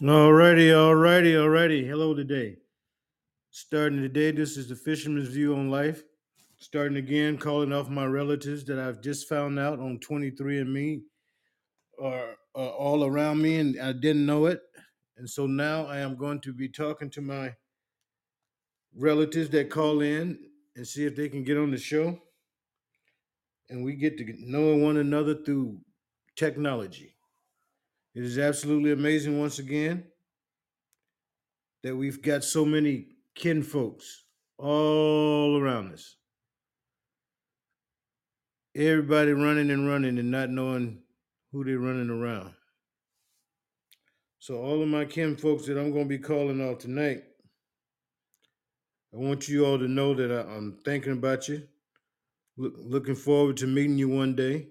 Alrighty, alrighty, alrighty. Hello today. Starting today, this is the Fisherman's View on Life. Starting again, calling off my relatives that I've just found out on 23andMe are, are all around me and I didn't know it. And so now I am going to be talking to my relatives that call in and see if they can get on the show. And we get to know one another through technology. It is absolutely amazing once again that we've got so many kin folks all around us. Everybody running and running and not knowing who they're running around. So, all of my kin folks that I'm going to be calling out tonight, I want you all to know that I, am thinking about you, look, looking forward to meeting you one day,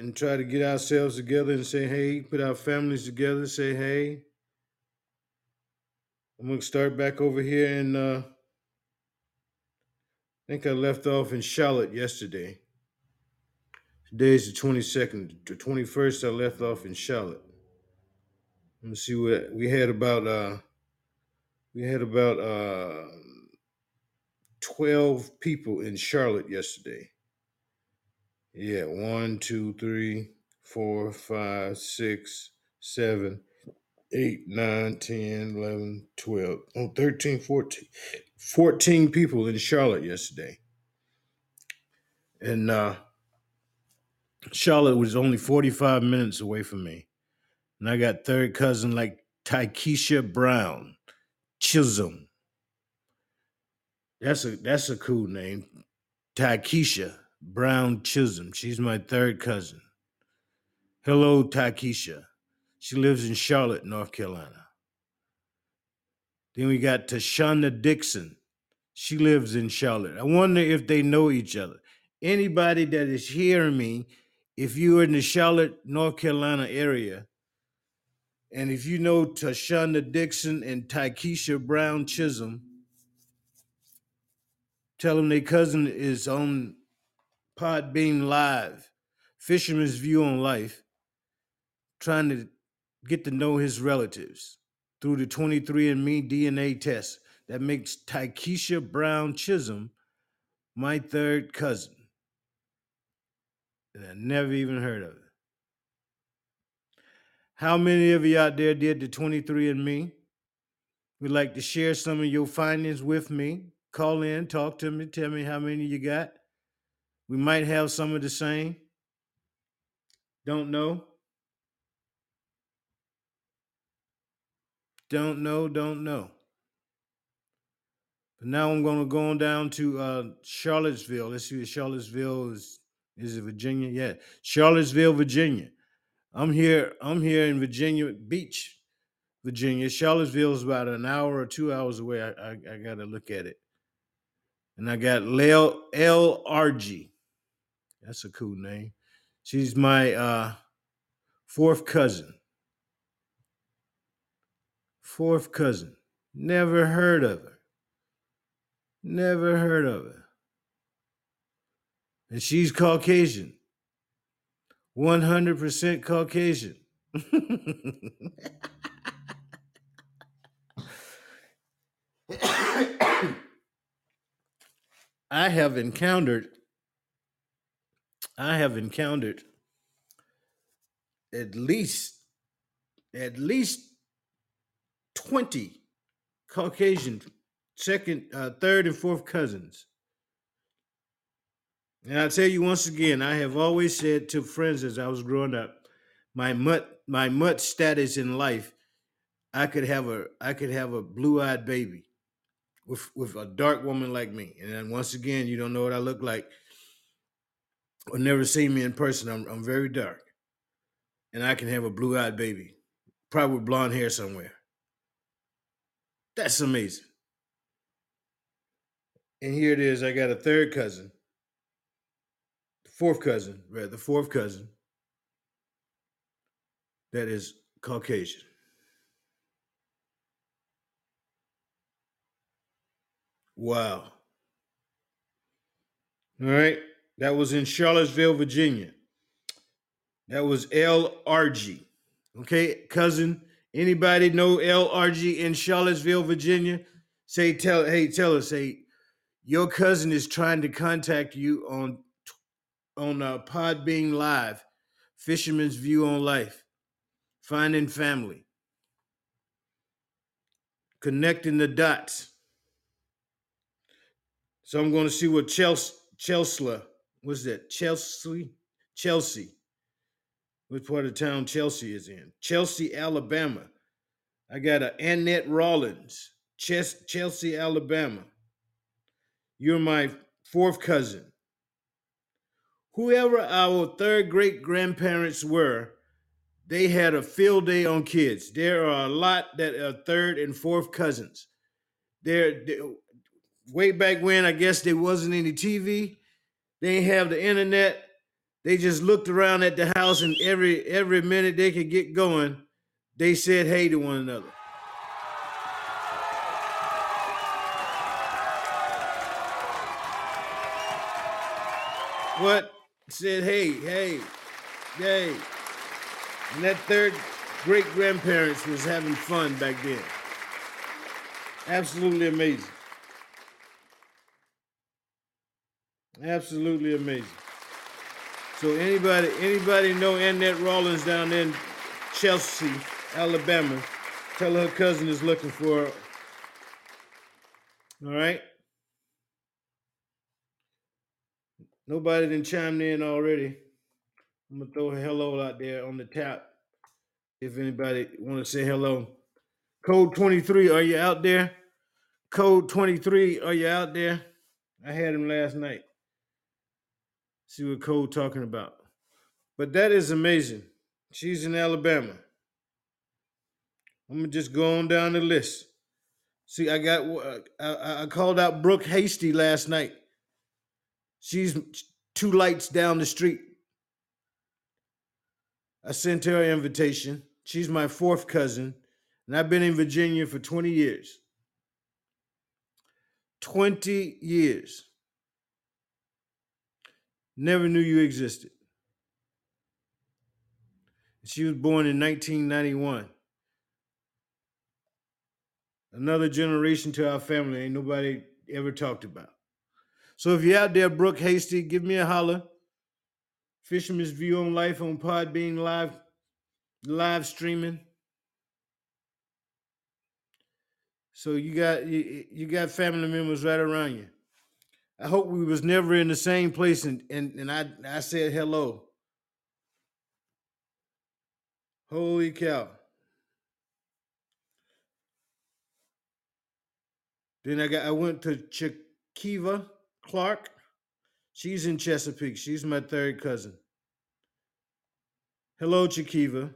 and try to get ourselves together and say, hey, put our families together, say, hey. I'm going to start back over here And uh, I think I left off in Charlotte yesterday. Today's the 22nd. The 21st, I left off in Charlotte. Let me see what we had about uh we had about uh 12 people in Charlotte yesterday. Yeah, one, two, three, four, five, six, seven, eight, nine, 10, 11, 12, oh, 13, 14. 14 people in Charlotte yesterday. And uh Charlotte was only 45 minutes away from me. And I got third cousin like Tykesha Brown, Chisholm. That's a that's a cool name. Tykesha Brown Chisholm. She's my third cousin. Hello, Tykesha. She lives in Charlotte, North Carolina. Then we got Tashana Dixon. She lives in Charlotte. I wonder if they know each other. Anybody that is hearing me, if you're in the Charlotte, North Carolina area, and if you know Tashana Dixon and Tykesha Brown Chisholm, tell them their cousin is on Podbean Live, Fisherman's View on Life, trying to get to know his relatives through the 23andMe DNA test that makes Tykesha Brown Chisholm my third cousin. And I never even heard of it. How many of you out there did the 23andMe? We'd like to share some of your findings with me? Call in, talk to me, tell me how many you got. We might have some of the same. Don't know. Don't know, don't know. But now I'm going to go on down to uh, Charlottesville. Let's see what Charlottesville is. Is it Virginia? Yeah, Charlottesville, Virginia. I'm here. I'm here in Virginia Beach, Virginia. Charlottesville is about an hour or two hours away. I I, I got to look at it. And I got L L R G. That's a cool name. She's my uh, fourth cousin. Fourth cousin. Never heard of her. Never heard of her. And she's Caucasian. 100% Caucasian. I have encountered I have encountered at least at least 20 Caucasian second, uh, third, and fourth cousins. And I'll tell you once again, I have always said to friends as I was growing up, my mutt, my mutt status in life, I could have a I could have a blue-eyed baby with with a dark woman like me. And then once again, you don't know what I look like or never seen me in person. I'm I'm very dark. And I can have a blue-eyed baby, probably with blonde hair somewhere. That's amazing. And here it is. I got a third cousin, fourth cousin, rather, the fourth cousin that is Caucasian. Wow. All right. That was in Charlottesville, Virginia. That was LRG. Okay, cousin. Anybody know LRG in Charlottesville, Virginia? Say, tell, hey, tell us, say, your cousin is trying to contact you on on uh, Podbean Live, Fisherman's View on Life, Finding Family, connecting the dots. So I'm going to see what Chelsea, Chelsea, what's that? Chelsea, Chelsea. What part of town Chelsea is in? Chelsea, Alabama. I got a Annette Rollins, Ches- Chelsea, Alabama. You're my fourth cousin. Whoever our third great grandparents were, they had a field day on kids. There are a lot that are third and fourth cousins. There, way back when, I guess there wasn't any TV. They didn't have the internet. They just looked around at the house, and every every minute they could get going, they said hey to one another. What said hey, hey, hey. And that third great grandparents was having fun back then. Absolutely amazing. Absolutely amazing. So anybody anybody know Annette Rollins down in Chelsea, Alabama? Tell her cousin is looking for her. All right. Nobody done chimed in already. I'm gonna throw a hello out there on the tap. If anybody want to say hello. Code 23, are you out there? Code 23, are you out there? I had him last night. See what Cole talking about. But that is amazing. She's in Alabama. I'm gonna just go on down the list. See, I got uh, I, I called out Brooke Hasty last night. She's two lights down the street. I sent her an invitation. She's my fourth cousin, and I've been in Virginia for 20 years. 20 years. Never knew you existed. She was born in 1991. Another generation to our family ain't nobody ever talked about. So if you're out there, Brooke Hasty, give me a holler. Fisherman's View on Life on Podbean Live, live streaming. So you got you, you got family members right around you. I hope we was never in the same place and and, and I, I said hello. Holy cow. Then I got I went to Chikiva Clark. She's in Chesapeake. She's my third cousin. Hello, Chikiva.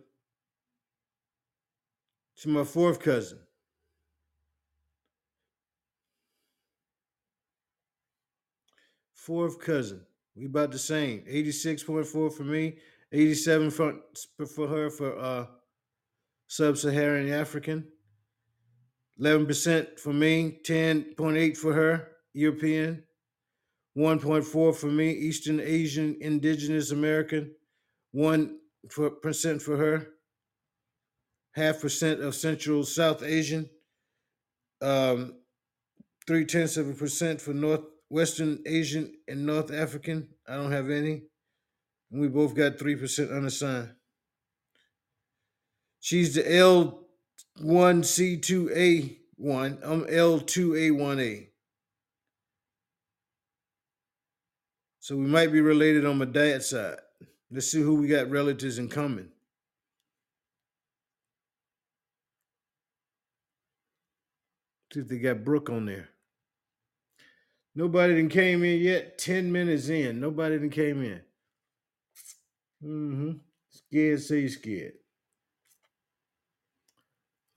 She's my fourth cousin. Fourth cousin. We about the same. 86.4 for me, 87 for, for her for uh, sub-Saharan African. 11% for me, 10.8 for her, European. 1.4 for me, Eastern Asian Indigenous American, 1% for for her, half percent of Central South Asian, um, three tenths of a percent for Northwestern Asian and North African. I don't have any. And we both got 3% unassigned. She's the L1C2A1. I'm L2A1A. So we might be related on my dad's side. Let's see who we got relatives in common. See if they got Brooke on there. Nobody done came in yet. 10 minutes in. Nobody done came in. Mm-hmm. Scared, say scared.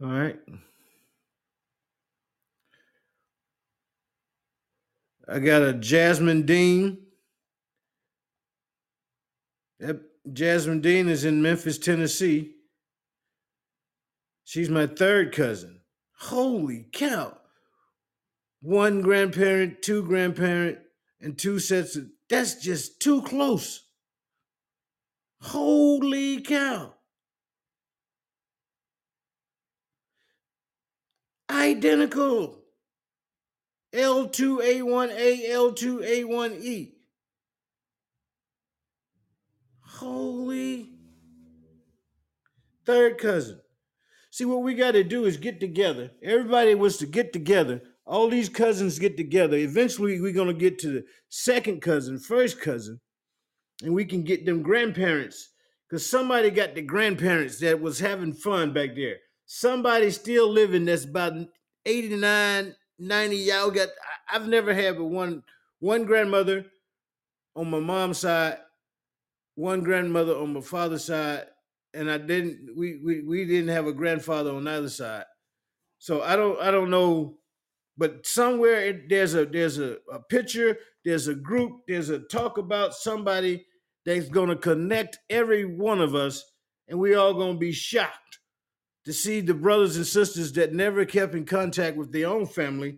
All right. I got a Jasmine Dean. Jasmine Dean is in Memphis, Tennessee. She's my third cousin. Holy cow one grandparent, two grandparent, and two sets of that's just too close. Holy cow. Identical. L2A1A, L2A1E. Holy third cousin. See, what we got to do is get together. Everybody was to get together all these cousins get together. Eventually, we're going to get to the second cousin, first cousin, and we can get them grandparents because somebody got the grandparents that was having fun back there. Somebody still living that's about 89, 90. Y'all got, I've never had but one, one grandmother on my mom's side, one grandmother on my father's side, and I didn't, we, we, we didn't have a grandfather on either side. So I don't, I don't know but somewhere it, there's a there's a, a picture there's a group there's a talk about somebody that's going to connect every one of us and we all going to be shocked to see the brothers and sisters that never kept in contact with their own family.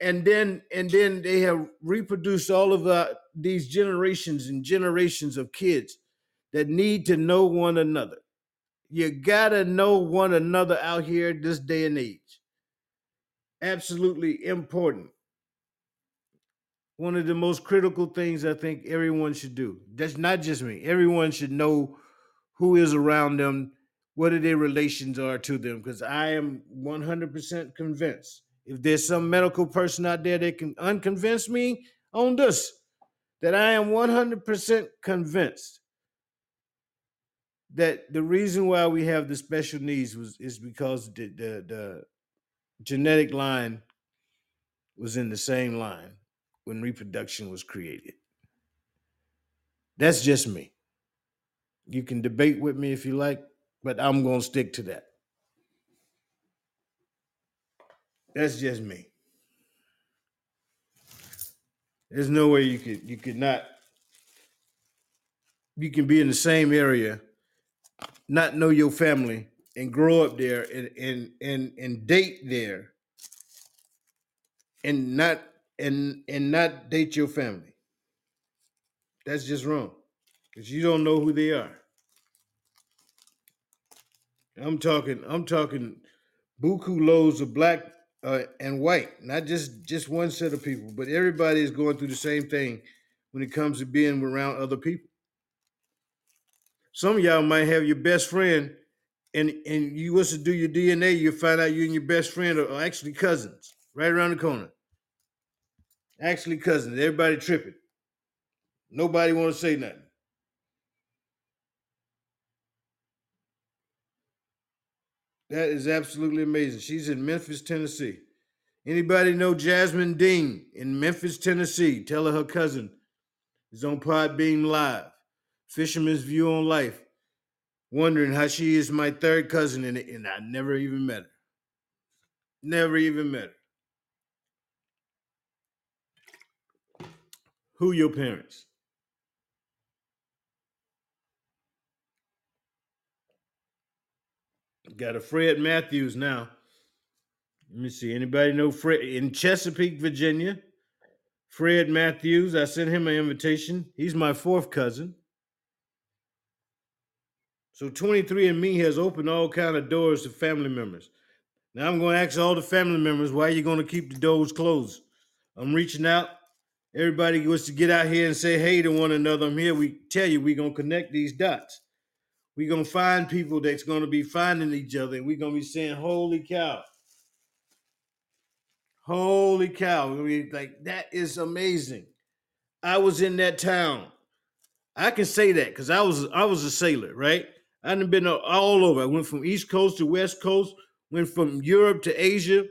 And then and then they have reproduced all of the, these generations and generations of kids that need to know one another. You gotta know one another out here this day and age absolutely important one of the most critical things I think everyone should do. That's not just me. Everyone should know who is around them, what are their relations are to them, because I am 100% convinced. If there's some medical person out there that can unconvince me on this, that I am 100% convinced that the reason why we have the special needs was is because the, the, the genetic line was in the same line when reproduction was created. That's just me. You can debate with me if you like, but I'm going to stick to that. That's just me. There's no way you could you could not you can be in the same area, not know your family, and grow up there and and and, and date there and not and and not date your family. That's just wrong. Because you don't know who they are. I'm talking, I'm talking buku loads of black uh, and white, not just just one set of people, but everybody is going through the same thing when it comes to being around other people. Some of y'all might have your best friend, and and you was to do your DNA, you find out you and your best friend are actually cousins, right around the corner. Actually cousins. Everybody tripping. Nobody want to say nothing. That is absolutely amazing. She's in Memphis, Tennessee. Anybody know Jasmine Dean in Memphis, Tennessee? Tell her her cousin is on Podbean Live. Fisherman's View on Life. Wondering how she is my third cousin in it, and I never even met her. Never even met her. Who your parents? Got a Fred Matthews now. Let me see. Anybody know Fred in Chesapeake, Virginia? Fred Matthews. I sent him an invitation. He's my fourth cousin. So 23andMe has opened all kind of doors to family members. Now I'm going to ask all the family members why are you going to keep the doors closed. I'm reaching out. Everybody wants to get out here and say hey to one another. I'm here. We tell you we're going to connect these dots. We're going to find people that's going to be finding each other, and we're going to be saying, "Holy cow! Holy cow!" Mean, like that is amazing. I was in that town. I can say that because I was I was a sailor, right? I done been all all over. I went from East Coast to West Coast, went from Europe to Asia,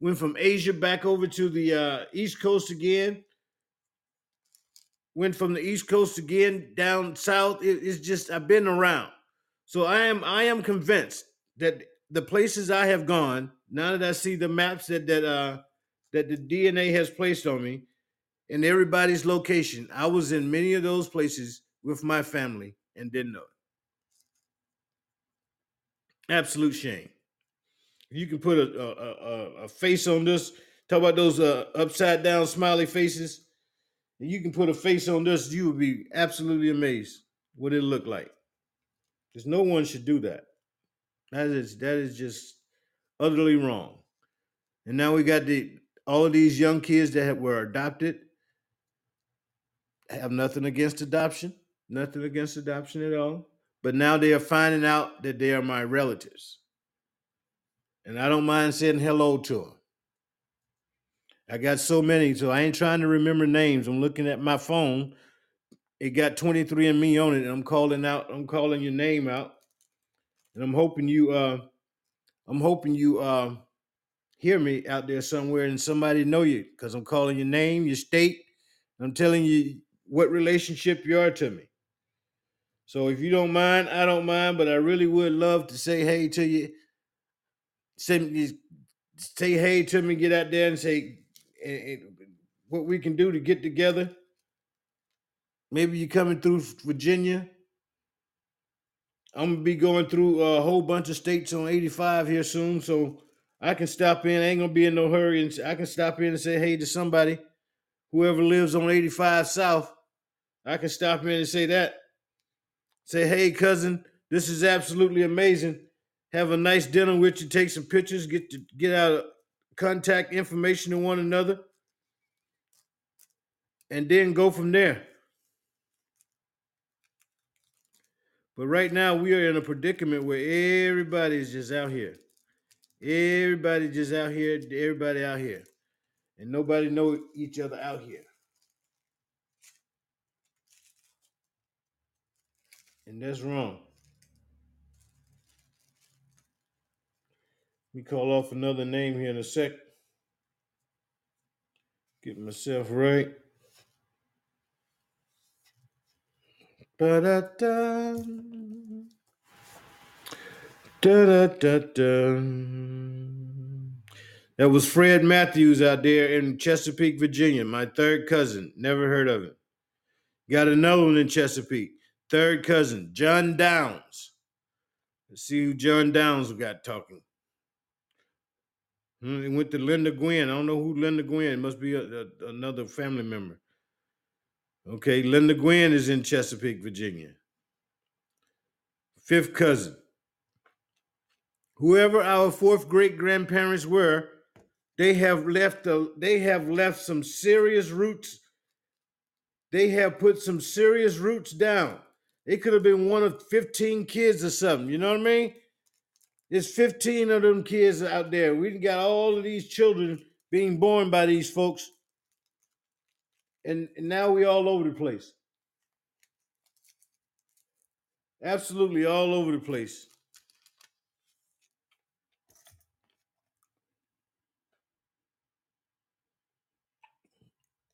went from Asia back over to the uh, East Coast again, went from the East Coast again down south. It- it's just I've been around, so I am I am convinced that the places I have gone, now that I see the maps that that uh that the DNA has placed on me, and everybody's location, I was in many of those places with my family and didn't know it. Absolute shame. You can put a a, a, a- a face on this, talk about those uh, upside down smiley faces. And you can put a face on this, you would be absolutely amazed what it looked like. Because no one should do that. That is that is just utterly wrong. And now we got the all of these young kids that have, were adopted have nothing against adoption, nothing against adoption at all. But now they are finding out that they are my relatives. And I don't mind saying hello to them. I got so many, so I ain't trying to remember names. I'm looking at my phone. It got 23 and me on it, and I'm calling out, I'm calling your name out. And I'm hoping you uh I'm hoping you uh hear me out there somewhere and somebody know you because I'm calling your name, your state, I'm telling you what relationship you are to me. So if you don't mind, I don't mind, but I really would love to say hey to you. Send say hey to me, get out there and say eh, eh, what we can do to get together. Maybe you're coming through Virginia. I'm gonna be going through a whole bunch of states on 85 here soon, so I can stop in. I ain't gonna be in no hurry, and I can stop in and say hey to somebody, whoever lives on 85 South. I can stop in and say that. Say hey, cousin, this is absolutely amazing. Have a nice dinner with you. Take some pictures. Get to get out of contact information to one another, and then go from there. But right now we are in a predicament where everybody's just out here. Everybody just out here. Everybody out here, and nobody know each other out here. And that's wrong. Let me call off another name here in a sec. Get myself right. Ba-da-da. Da-da-da-da. That was Fred Matthews out there in Chesapeake, Virginia, my third cousin. Never heard of him. Got another one in Chesapeake. Third cousin, John Downs. Let's see who John Downs got talking. Hmm, He went to Linda Gwynn. I don't know who Linda Gwynn. It must be a, a- another family member. Okay, Linda Gwynn is in Chesapeake, Virginia. Fifth cousin. Whoever our fourth great grandparents were, they have left a, they have left some serious roots. They have put some serious roots down. They could have been one of 15 kids or something. You know what I mean? There's 15 of them kids out there. We got all of these children being born by these folks. And, and now we all over the place. Absolutely all over the place.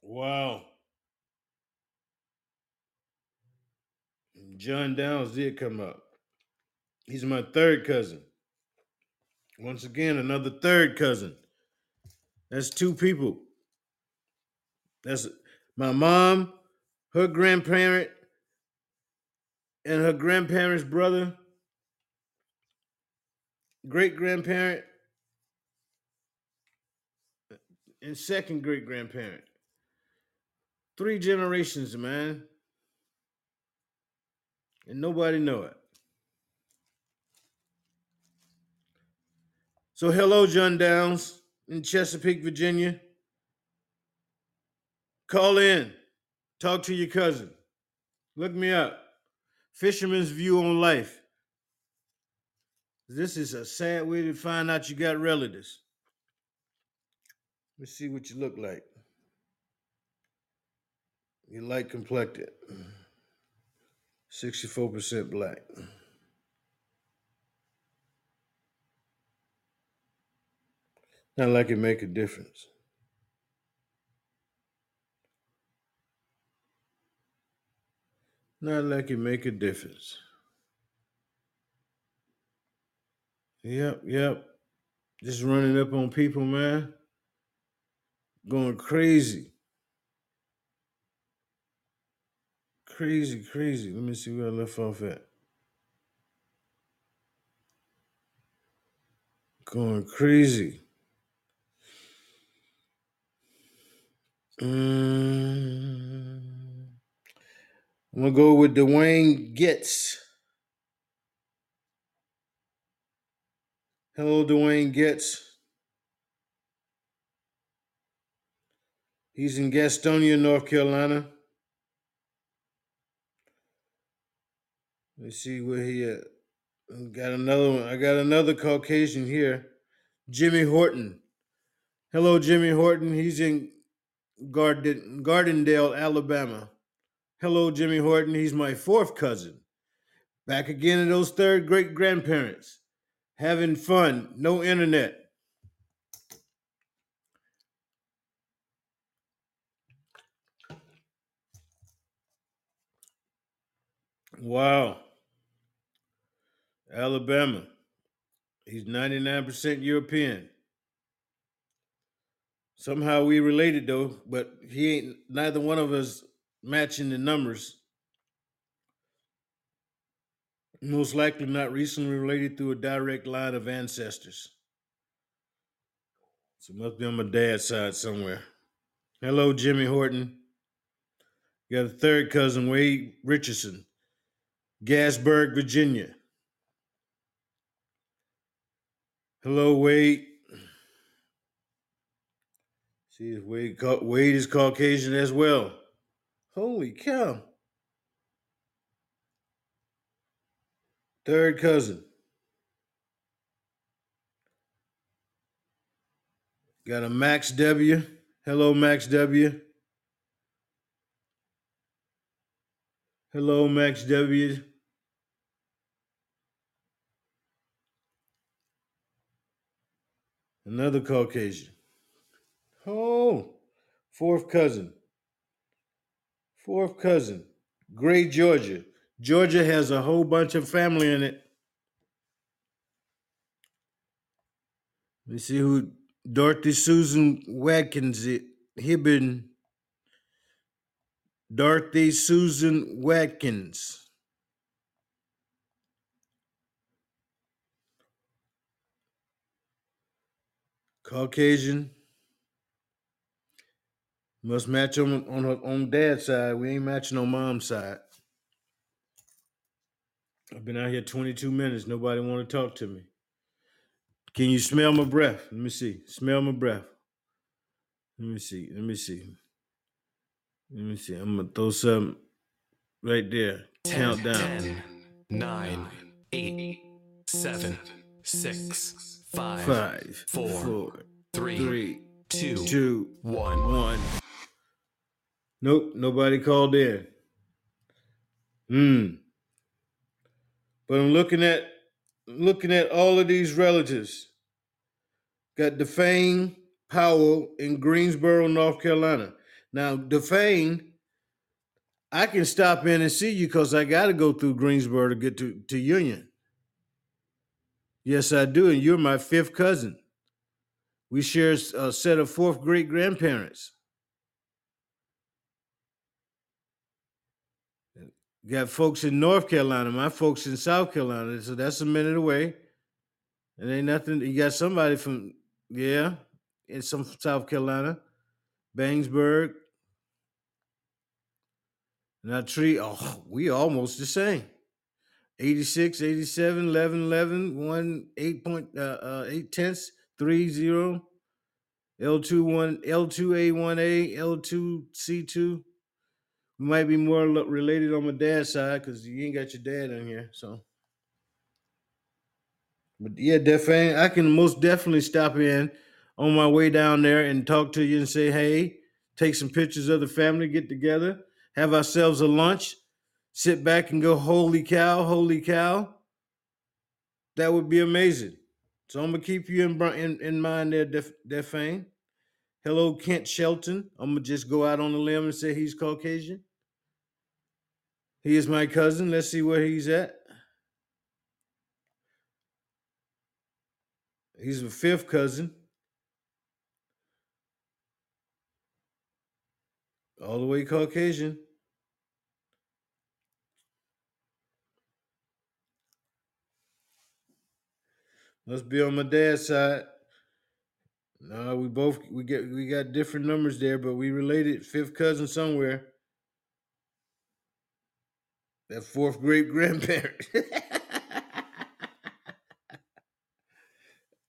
Wow. John Downs did come up. He's my third cousin. Once again, another third cousin. That's two people. That's my mom, her grandparent, and her grandparent's brother, great grandparent, and second great grandparent. Three generations, man. And nobody know it. So hello, John Downs in Chesapeake, Virginia. Call in. Talk to your cousin. Look me up. Fisherman's View on Life. This is a sad way to find out you got relatives. Let's see what you look like. You light complected. 64% black. Not like it make a difference. Not like it make a difference. Yep, yep. Just running up on people, man. Going crazy. Crazy, crazy. Let me see where I left off at. Going crazy. Mm. I'm gonna go with Dwayne Gets. Hello, Dwayne Gets. He's in Gastonia, North Carolina. Let's see where he at. Got another one. I got another Caucasian here. Jimmy Horton. Hello, Jimmy Horton. He's in Garden, Gardendale, Alabama. Hello, Jimmy Horton. He's my fourth cousin. Back again in those third great grandparents. Having fun. No internet. Wow. Alabama. He's 99% European. Somehow we related though, but he ain't neither one of us matching the numbers. Most likely not recently related through a direct line of ancestors. So must be on my dad's side somewhere. Hello, Jimmy Horton. You got a third cousin, Wade Richardson, Gasburg, Virginia. Hello, Wade. See if Wade, Wade is Caucasian as well. Holy cow. Third cousin. Got a Max W. Hello, Max W. Hello, Max W. Another Caucasian. Oh, fourth cousin. Fourth cousin. Gray, Georgia. Georgia has a whole bunch of family in it. Let me see who Dorothy Susan Watkins Hibben. Dorothy Susan Watkins. Caucasian. Must match on on her on dad's side. We ain't matching on mom's side. I've been out here 22 minutes. Nobody want to talk to me. Can you smell my breath? Let me see. Smell my breath. Let me see. Let me see. Let me see. I'm gonna throw some right there. Countdown. 10, 9, 8, 7, 6, Five, Five four, four three, three, two, two, one, one. Nope, nobody called in. Hmm. But I'm looking at looking at all of these relatives. Got Defane Powell in Greensboro, North Carolina. Now, Defane, I can stop in and see you because I got to go through Greensboro to get to, to Union. Yes, I do. And you're my fifth cousin. We share a set of fourth great grandparents. Got folks in North Carolina, my folks in South Carolina. So that's a minute away. And ain't nothing. You got somebody from, yeah, in some South Carolina, Bangsburg. Now, tree, oh, we almost the same. 86, 87, 11, 11, 1, 8 point, uh, uh, 8 tenths, 3, 0, L2, 1, L2A1A, L2C2. We might be more related on my dad's side because you ain't got your dad in here. So, but yeah, definitely, I can most definitely stop in on my way down there and talk to you and say, hey, take some pictures of the family, get together, have ourselves a lunch sit back and go, holy cow, holy cow, that would be amazing. So I'm gonna keep you in in, in mind there, Def, Defane. Hello, Kent Shelton. I'm gonna just go out on a limb and say he's Caucasian. He is my cousin. Let's see where he's at. He's a fifth cousin. All the way Caucasian. Must be on my dad's side. No, we both we get we got different numbers there, but we related fifth cousin somewhere. That fourth great grandparent.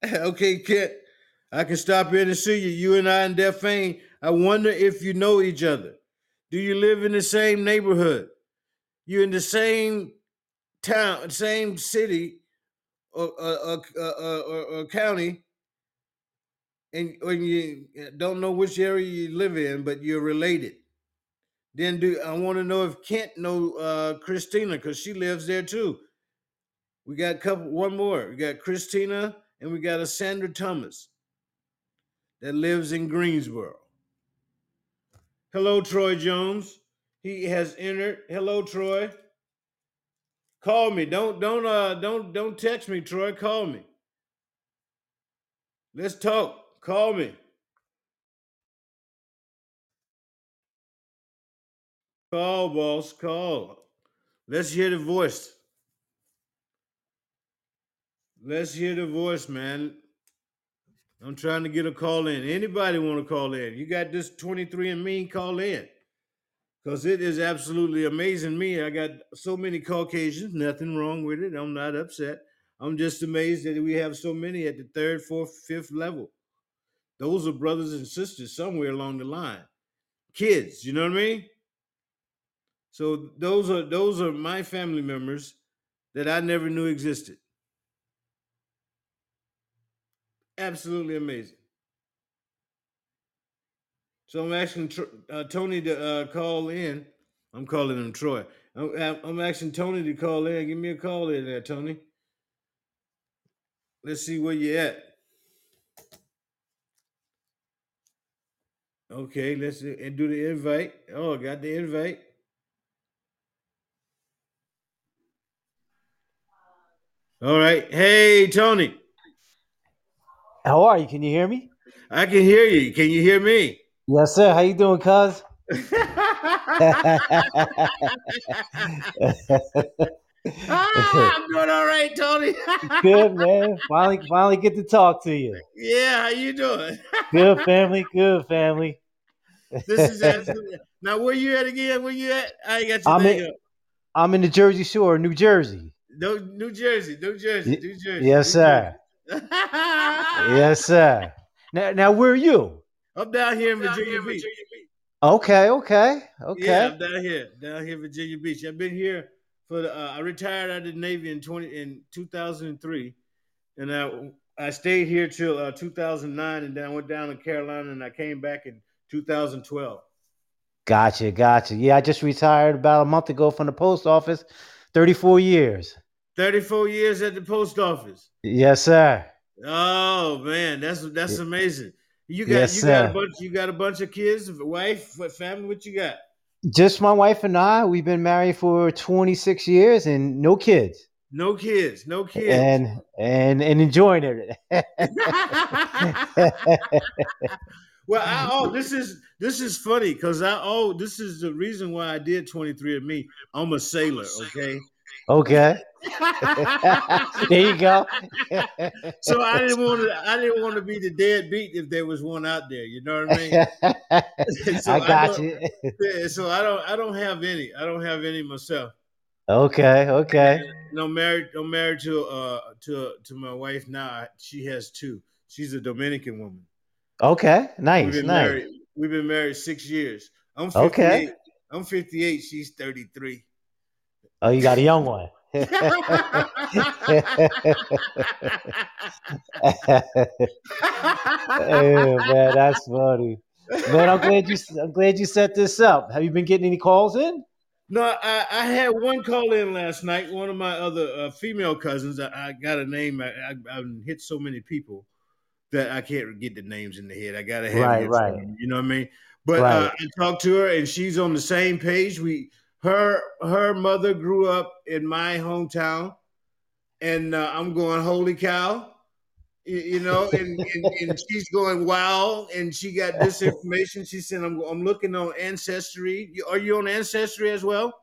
okay, Kit. I can stop in and see you. You and I and Defane. I wonder if you know each other. Do you live in the same neighborhood? You're in the same town, same city or, or county, and when you don't know which area you live in, but you're related. Then do I want to know if Kent know uh, Christina because she lives there too. We got a couple, one more. We got Christina and we got a Sandra Thomas that lives in Greensboro. Hello, Troy Jones. He has entered. Hello, Troy. Call me. Don't don't uh don't don't text me, Troy. Call me. Let's talk. Call me. Call, boss. Call. Let's hear the voice. Let's hear the voice, man. I'm trying to get a call in. Anybody want to call in? You got this 23 and me, call in. Because it is absolutely amazing me. I got so many Caucasians, nothing wrong with it. I'm not upset. I'm just amazed that we have so many at the third, fourth, fifth level. Those are brothers and sisters somewhere along the line. Kids, you know what I mean? So those are those are my family members that I never knew existed. Absolutely amazing. So I'm asking uh, Tony to uh, call in. I'm calling him Troy. I'm, I'm, asking Tony to call in. Give me a call in there, Tony. Let's see where you're at. Okay, let's do, and do the invite. Oh, got the invite. All right. Hey, Tony. How are you? Can you hear me? I can hear you. Can you hear me? Yes, sir. How you doing, cuz? ah, I'm doing all right, Tony. good, man. Finally, finally get to talk to you. Yeah, how you doing? good, family. Good, family. this is absolutely. Now, where you at again? Where you at? I ain't got your I'm in, I'm in the Jersey Shore, New Jersey. No, New Jersey, New Jersey, New Jersey. Yes, New sir. Jersey. yes, sir. Now, now, where are you? I'm down here in Virginia, here, Beach. Virginia Beach. Okay, okay, okay. Yeah, I'm down here, down here, Virginia Beach. I've been here for the. Uh, I retired out of the Navy in twenty in 2003, and I I stayed here till uh, 2009, and then I went down to Carolina, and I came back in 2012. Gotcha, gotcha. Yeah, I just retired about a month ago from the post office. 34 years. 34 years at the post office. Yes, sir. Oh man, that's that's amazing. You got yes, you sir. got a bunch you got a bunch of kids, wife, family, what you got? Just my wife and I. We've been married for 26 years and no kids. No kids, no kids. And and and enjoying it. well, I oh this is this is funny because I oh this is the reason why I did 23 and me. I'm a sailor, okay? Okay. there you go. so I didn't want to. I didn't want to be the deadbeat if there was one out there. You know what I mean? so I got I you. so I don't. I don't have any. I don't have any myself. Okay. Okay. No married. I'm married to uh to to my wife now. She has two. She's a Dominican woman. Okay. Nice. We've been nice. married. We've been married six years. I'm 58. Okay. I'm 58. She's 33. Oh, you got a young one. oh, man, that's funny. Man, I'm glad you. I'm glad you set this up. Have you been getting any calls in? No, I, I had one call in last night. One of my other uh, female cousins. I, I, got a name. I, I, have hit so many people that I can't get the names in the head. I gotta have right, right. you know what I mean? But right. uh, I talked to her, and she's on the same page. We her her mother grew up in my hometown, and uh, I'm going, holy cow, you, you know, and, and, and, she's going, wow, and she got this information. She said, I'm I'm looking on Ancestry. Are you on Ancestry as well?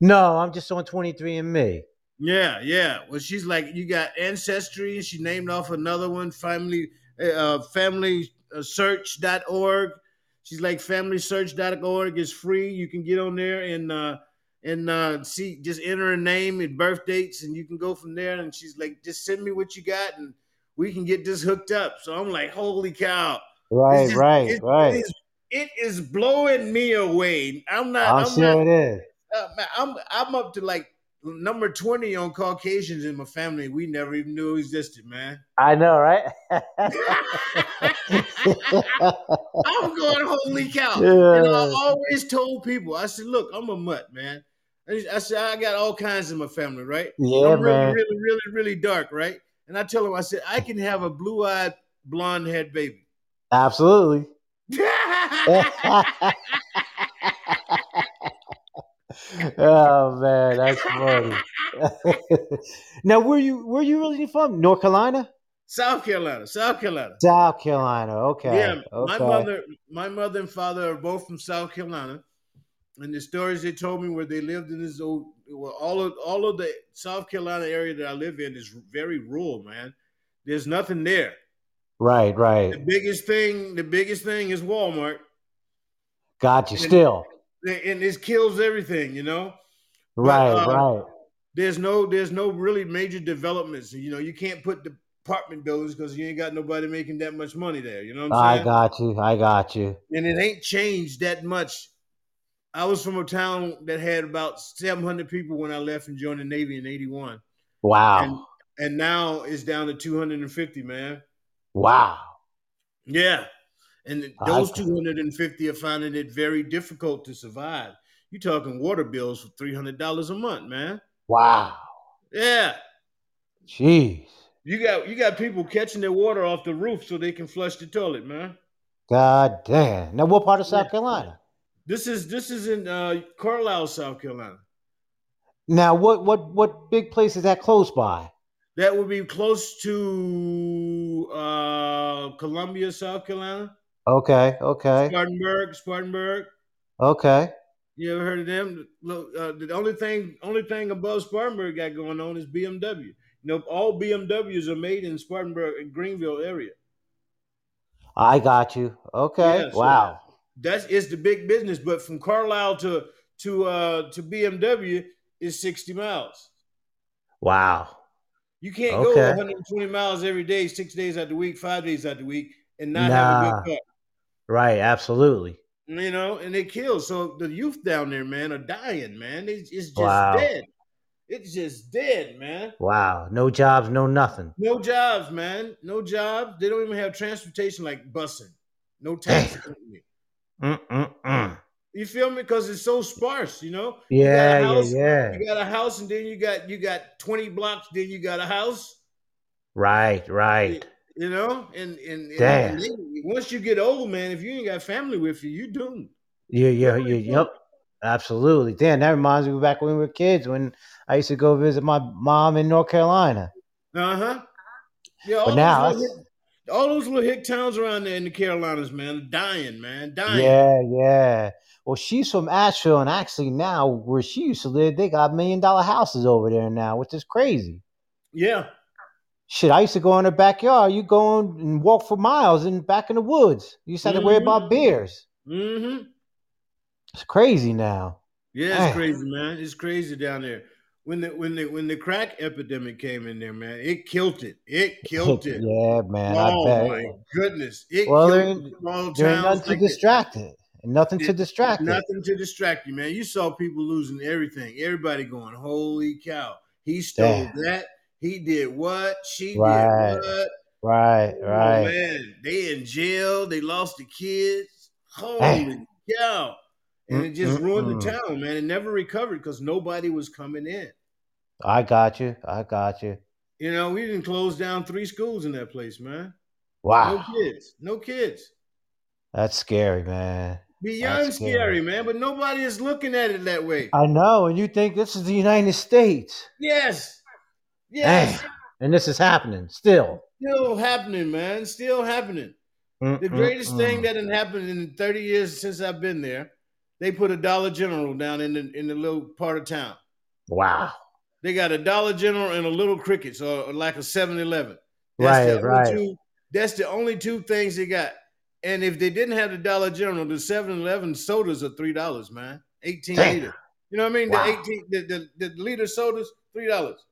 No, I'm just on 23andMe. Yeah, yeah. Well, she's like, you got Ancestry, and she named off another one, Family uh, Family uh, Search.org She's like familysearch.org is free. You can get on there and uh and uh see just enter a name and birth dates and you can go from there and she's like just send me what you got and we can get this hooked up. So I'm like, holy cow. Right, just, right, it, right. It is, it is blowing me away. I'm not. I'm, I'm sure not. it is. Uh, man, I'm I'm up to like number twenty on Caucasians in my family. We never even knew existed, man. I know, right? I'm going, holy cow! Yeah. And I always told people, I said, look, I'm a mutt, man. I said, I got all kinds in my family, right? Yeah, I'm really, man. really, really, really dark, right? And I tell them, I said, I can have a blue-eyed, blonde-haired baby. Absolutely. oh man, that's funny. now, where you where you really from? North Carolina, South Carolina, South Carolina. South Carolina. Okay. Yeah, my mother, my mother and father are both from South Carolina, and the stories they told me where they lived in this old, well, all of all of the South Carolina area that I live in is very rural, man. There's nothing there. Right, right. The biggest thing, the biggest thing is Walmart, Got you. Still. And this kills everything, you know. Right, uh, right. There's no, there's no really major developments. You know, you can't put the apartment buildings because you ain't got nobody making that much money there. You know what I'm saying? I got you. I got you. and it ain't changed that much. I was from a town that had about 700 people when I left and joined the Navy in 81. Wow. And now it's down to 250, man. wow. Yeah. And those can- 250 are finding it very difficult to survive. You're talking water bills for $300 a month, man. Wow. Yeah. Jeez. You got you got people catching their water off the roof so they can flush the toilet, man. God damn. Now, what part of South Yeah. Carolina? This is this is in uh, Carlisle, South Carolina. Now, what what what big place is that close by? That would be close to uh, Columbia, South Carolina. Okay, okay, Spartanburg, Spartanburg. okay. You ever heard of them? Look, uh, the only thing, only thing above Spartanburg got going on is BMW. You know, all BMWs are made in Spartanburg and Greenville area. I got you. Okay. Yeah, so- wow. That's it's the big business. But from Carlisle to to uh, to BMW is sixty miles. Wow. You can't Okay. go 120 miles every day, six days out the week, five days out the week, and not have a good car. Right. Absolutely. you know, and they kill. So the youth down there, man, are dying, man. It's, it's just Wow. dead. It's just dead, man. Wow. No jobs. No nothing. No jobs, man. No jobs. They don't even have transportation like busing. No taxi company. You feel me? Because it's so sparse, you know. Yeah. a Yeah. Yeah. You got a house, and then you got you got twenty blocks. Then you got a house. Right. Right. You know, and and, and, and once you get old, man, if you ain't got family with you, you doomed. Yeah. Yeah. Yeah. Yep. Absolutely. Damn. That reminds me back when we were kids when I used to go visit my mom in North Carolina. Uh huh. Yeah, all But now hick- all those little hick towns around there in the Carolinas, man, dying, man, dying. Yeah. Yeah. Well, she's from Asheville, and actually now where she used to live, they got million dollar houses over there now, which is crazy. yeah. Shit, I used to go in the backyard. You go and walk for miles in back in the woods. You used to have to worry about bears. Mm-hmm. It's crazy now. Yeah, it's Damn. crazy, man. It's crazy down there. When the when the when the crack epidemic came in there, man, it killed it. It killed it. yeah, man. oh I bet. my goodness! It Well, there killed There towns nothing to like that. distract it. And nothing to distract it. Nothing to distract you, man. You saw people losing everything. Everybody going, "Holy cow! He stole Damn. that. He did what? She Right. did what?" Right, Oh, right. man, they in jail. They lost the kids. Holy Damn. cow! And it just ruined the town, man. It never recovered because nobody was coming in. I got you. I got you. You know, we didn't close down three schools in that place, man. Wow. No kids. No kids. That's scary, man. Beyond That's scary, scary. man. But nobody is looking at it that way. I know, and you think this is the United States. yes. Yes. Damn. And this is happening still. Still happening, man. Still happening. The greatest thing that had happened in 30 years since I've been there, they put a Dollar General down in the in the little part of town. Wow. They got a Dollar General and a little Crickets, or like a 7-Eleven. Right, the right. Two, that's the only two things they got. And if they didn't have the Dollar General, the 7-Eleven sodas are three dollars, man. 18 Damn. liter. You know what I mean? Wow. The 18 the, the, the liter sodas, three dollars.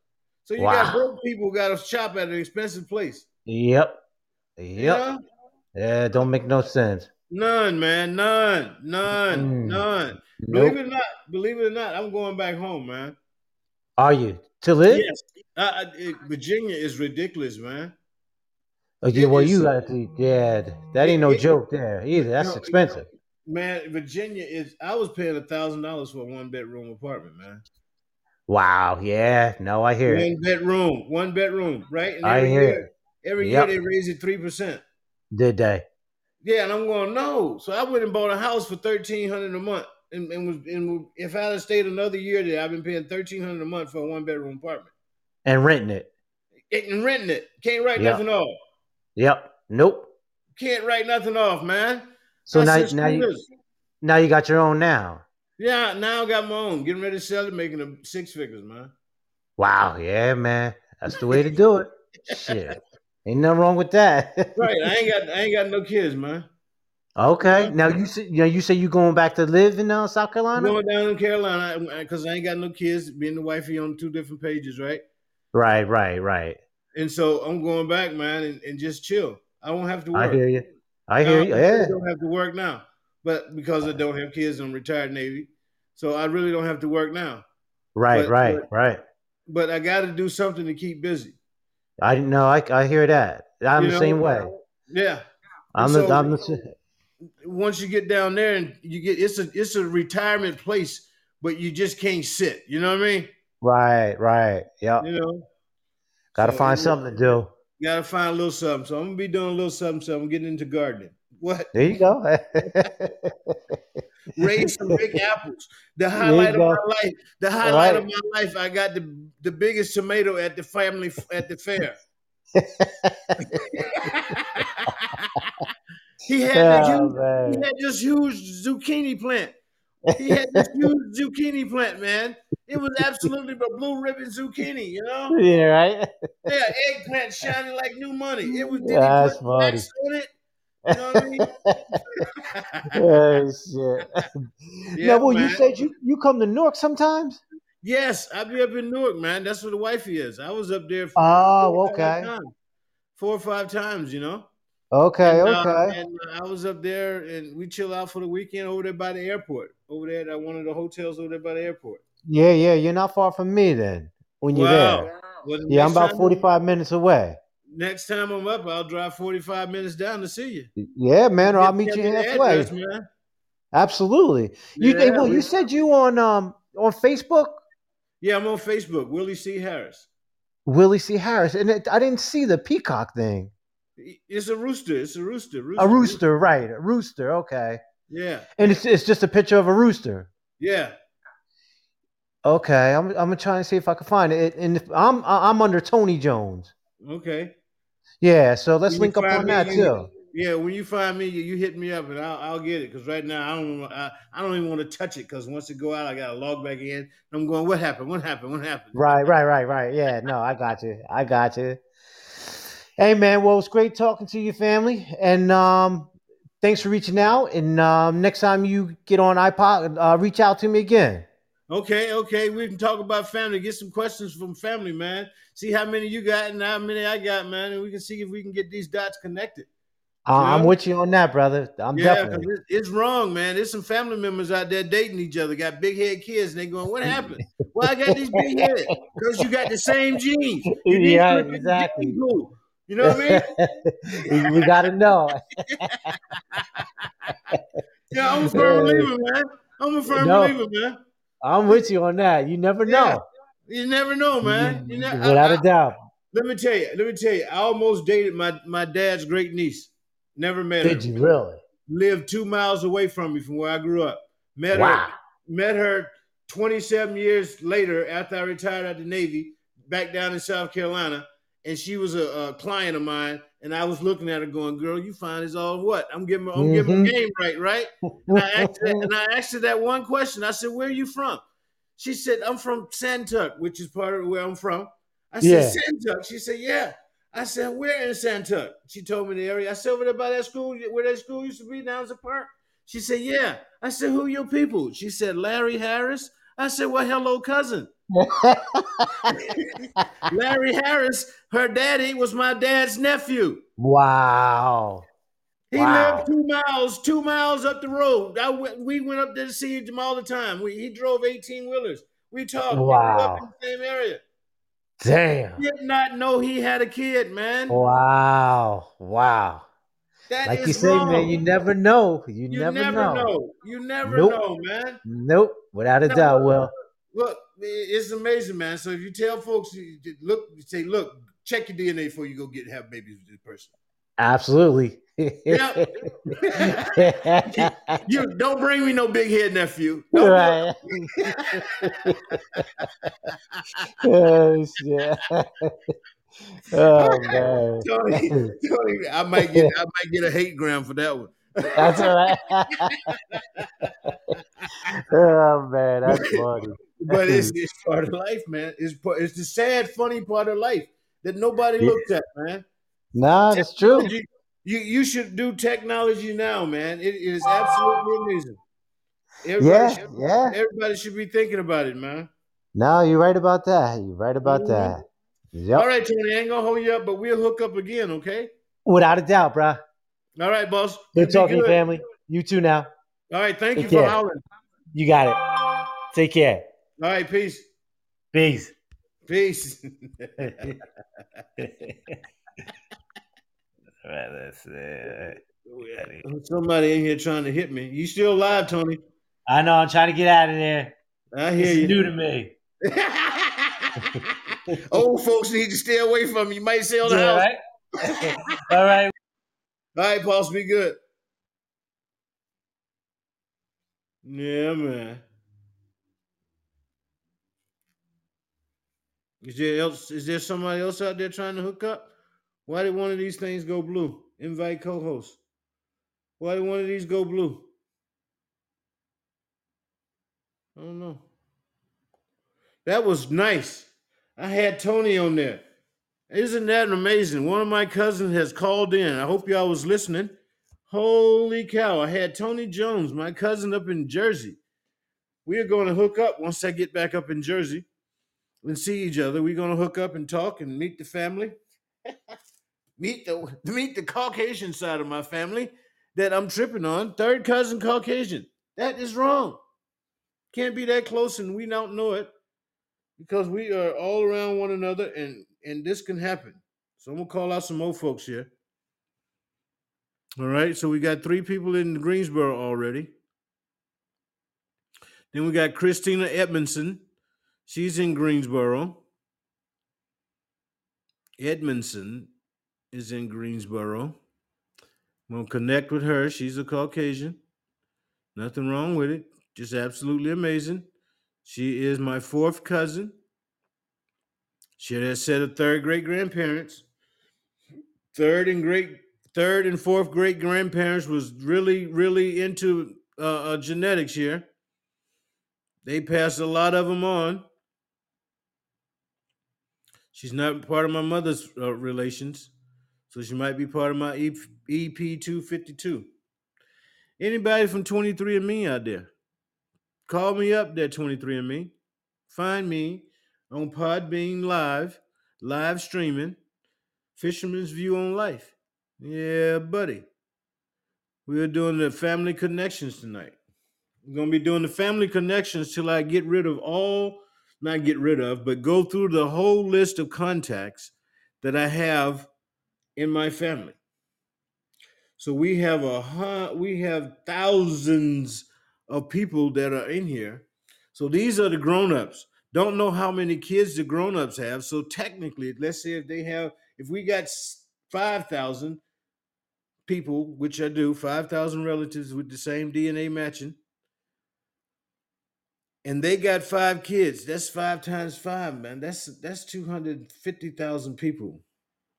So you Wow. got broke people who got to shop at an expensive place. Yep. Yep. know? Yeah, don't make no sense. None, man. None. None. Mm. None. Nope. Believe it or not, believe it or not, I'm going back home, man. Are you to live? Yes. I, I, it- Virginia is ridiculous, man. Oh, yeah, well, you got to, yeah, that ain't no It- joke there either. That's expensive. Man, Virginia is. I was paying a thousand dollars for a one bedroom apartment, man. Wow, yeah, no, I hear it. One bedroom, one bedroom, right? And I every hear year, every Yep. year they raise it three percent. Did they? Yeah, and I'm going no. So I went and bought a house for thirteen hundred a month, and, and was and if I had stayed another year there, I've been paying thirteen hundred a month for a one bedroom apartment And renting it. and renting it. Can't write Yeah. nothing off. Yep. Nope. Can't write nothing off, man. So now, now you, now you got your own now. Yeah, now I got my own. Getting ready to sell it, making them six figures, man. Wow, yeah, man, that's the way to do it. Shit, ain't nothing wrong with that. Right, I ain't got I ain't got no kids, man. okay, now you say, you know, you say you going back to live in uh, South Carolina? going down in Carolina because I ain't got no kids. Being the wifey on two different pages, right? Right, right, right. And so I'm going back, man, and, and just chill. I won't have to work. I hear you. I hear Now, you. I Yeah. don't have to work now, but because I don't have kids, I'm retired Navy, so I really don't have to work now. Right, but- right, but- right. But I got to do something to keep busy. I know. I, I hear that. I'm You the know? same way. Yeah. I'm so- the I'm the Once you get down there and you get it's a it's a retirement place, but you just can't sit. You know what I mean? right, right. Yep. You know. Got to So, find something to do. Got to find a little something. So I'm gonna be doing a little something. So I'm getting into gardening. What? There you go. Raise some big apples. The highlight of my life. The highlight of my life. I got the the biggest tomato at the family at the fair. he had the oh, huge, he had this huge zucchini plant. He had this huge zucchini plant, man. It was absolutely a blue ribbon zucchini, you know? Yeah, right. Yeah, eggplant shining like new money. It was did he That's put funny. You know what I mean? oh shit. Yeah, now, well, you said you you come to Newark sometimes. yes, I be up in Newark, man. That's where the wifey is. I was up there for Oh, four or five okay. times. Four or five times, you know. Okay, And, uh, okay. and uh, I was up there, and we chill out for the weekend over there by the airport. Over there at one of the hotels over there by the airport. Yeah, yeah. You're not far from me then. When you're Wow. there. Well, the Yeah, I'm about time- 45 minutes away. Next time I'm up, I'll drive 45 minutes down to see you. Yeah, man, or I'll meet you halfway. address, man. Absolutely. You Yeah, well, we- you said you on um on Facebook, Yeah, I'm on Facebook, Willie C. Harris. Willie C. Harris, and it, I didn't see the peacock thing. It's a rooster. It's a rooster. A rooster, right? A rooster. Okay. Yeah, And it's it's just a picture of a rooster. yeah. Okay, I'm I'm gonna try and see if I can find it. And if I'm I'm under Tony Jones. Okay. Yeah, so let's When link up on me, that you- too. Yeah, when you find me, you, you hit me up and I'll, I'll get it. Cause right now I don't I, I don't even want to touch it. Cause once it go out, I gotta log back in. I'm going. What happened? What happened? What happened? Right, right, right, right. Yeah, no, I got you. I got you. Hey man, well it's great talking to your family. And um thanks for reaching out. And um next time you get on iPod, uh, reach out to me again. Okay, okay. We can talk about family. Get some questions from family, man. See how many you got and how many I got, man. And we can see if we can get these dots connected. Uh, I'm with you on that, brother. I'm yeah, definitely. it- it's wrong, man. There's some family members out there dating each other, got big head kids, and they going, "What happened? Why I got these big heads? Because you got the same genes. Yeah, to look at the exactly. gene pool. You know what I mean? we, we gotta know. Yeah, I'm a firm believer, man. I'm a firm No. believer, man. I'm with you on that. You never Yeah. know. You never know, man. You I- Without I- a doubt. let me tell you. Let me tell you. I almost dated my my dad's great niece. Never met Did her. Did you really? Lived two miles away from me from where I grew up. Met her. Wow. met her 27 years later after I retired out the Navy, back down in South Carolina, and she was a, a client of mine. And I was looking at her, going, "Girl, you fine as all what? I'm giving, I'm Mhm. game right, right?" And I, asked her, and I asked her that one question. I said, "Where are you from?" She said, "I'm from Santuck, which is part of where I'm from." I said, Yeah. "Santuck." She said, "Yeah." I said, "Where in Santuck?" She told me the area. I said, "Over there by that school, where that school used to be, now it's a park." She said, "Yeah." I said, "Who are your people?" She said, "Larry Harris." I said, "Well, hello, cousin." Larry Harris, her daddy was my dad's nephew. wow. He Wow. lived two miles, two miles up the road. I went, we went up there to see him all the time. We, he drove 18 wheelers. We talked. We grew up in Wow. the same area. Damn. Did not know he had a kid, man. Wow. Wow. That Like is you say, man, you never know. You, You never, know. You never Nope. know, man. Nope. Without a No. doubt, Will. Look, it's amazing, man. So if you tell folks, you look, you say, look, check your DNA before you go get have babies with this person. Absolutely. Yeah. You don't bring me no big head nephew. Don't right. oh shit. oh man. Tony, Tony, I might get I might get a hate gram for that one. That's all right. oh man, that's funny. But it's, it's part of life, man. It's it's the sad, funny part of life that nobody Yeah. looks at, man. Nah, that's true. You, you should do technology now, man. It is absolutely amazing. Everybody Yeah, should, yeah. everybody should be thinking about it, man. No, you're right about that. You're right about Mhm. that. Yep. All right, Tony, I ain't gonna hold you up, but we'll hook up again, okay? Without a doubt, bruh. All right, boss. Good talking good. family. You too now. All right, thank Take you for care. hollering. You got it. Take care. All right, peace. Peace. Peace. that's it. Somebody in here trying to hit me. You still alive, Tony? I know. I'm trying to get out of there. I hear is you. new to me. Old folks need to stay away from you. You might sell the Yeah, house. right? All right. All right, boss, be good. Yeah, man. Is there else? Is there somebody else out there trying to hook up? Why did one of these things go blue? Invite co-host. Why did one of these go blue? I don't know. That was nice. I had Tony on there. Isn't that amazing? One of my cousins has called in. I hope y'all was listening. Holy cow. I had Tony Jones, my cousin up in Jersey. We are going to hook up once I get back up in Jersey and see each other. We're going to hook up and talk and meet the family. meet the meet the Caucasian side of my family that I'm tripping on. Third cousin Caucasian. That is wrong. Can't be that close and we don't know it because we are all around one another and and this can happen. So I'm gonna call out some old folks here. All right, so we got three people in Greensboro already. Then we got Christina Edmondson. She's in Greensboro. Edmondson is in Greensboro. I'm gonna connect with her. She's a Caucasian. Nothing wrong with it. Just absolutely amazing. She is my fourth cousin. She had a set of third great grandparents. Third and great, third and fourth great grandparents was really, really into uh, uh, genetics here. They passed a lot of them on. She's not part of my mother's uh, relations, so she might be part of my EP, EP 252. Anybody from 23andMe out there? Call me up there, 23andMe. Find me on Podbean Live, live streaming, Fisherman's View on Life. Yeah, buddy. We are doing the family connections tonight. We're going to be doing the family connections till I get rid of all, not get rid of, but go through the whole list of contacts that I have in my family. So we have a we have thousands of people that are in here. So these are the grown-ups. Don't know how many kids the grown-ups have. So technically, let's say if they have, if we got s- 5,000 people, which I do, 5,000 relatives with the same DNA matching, and they got five kids, that's five times five, man. That's that's 250,000 people.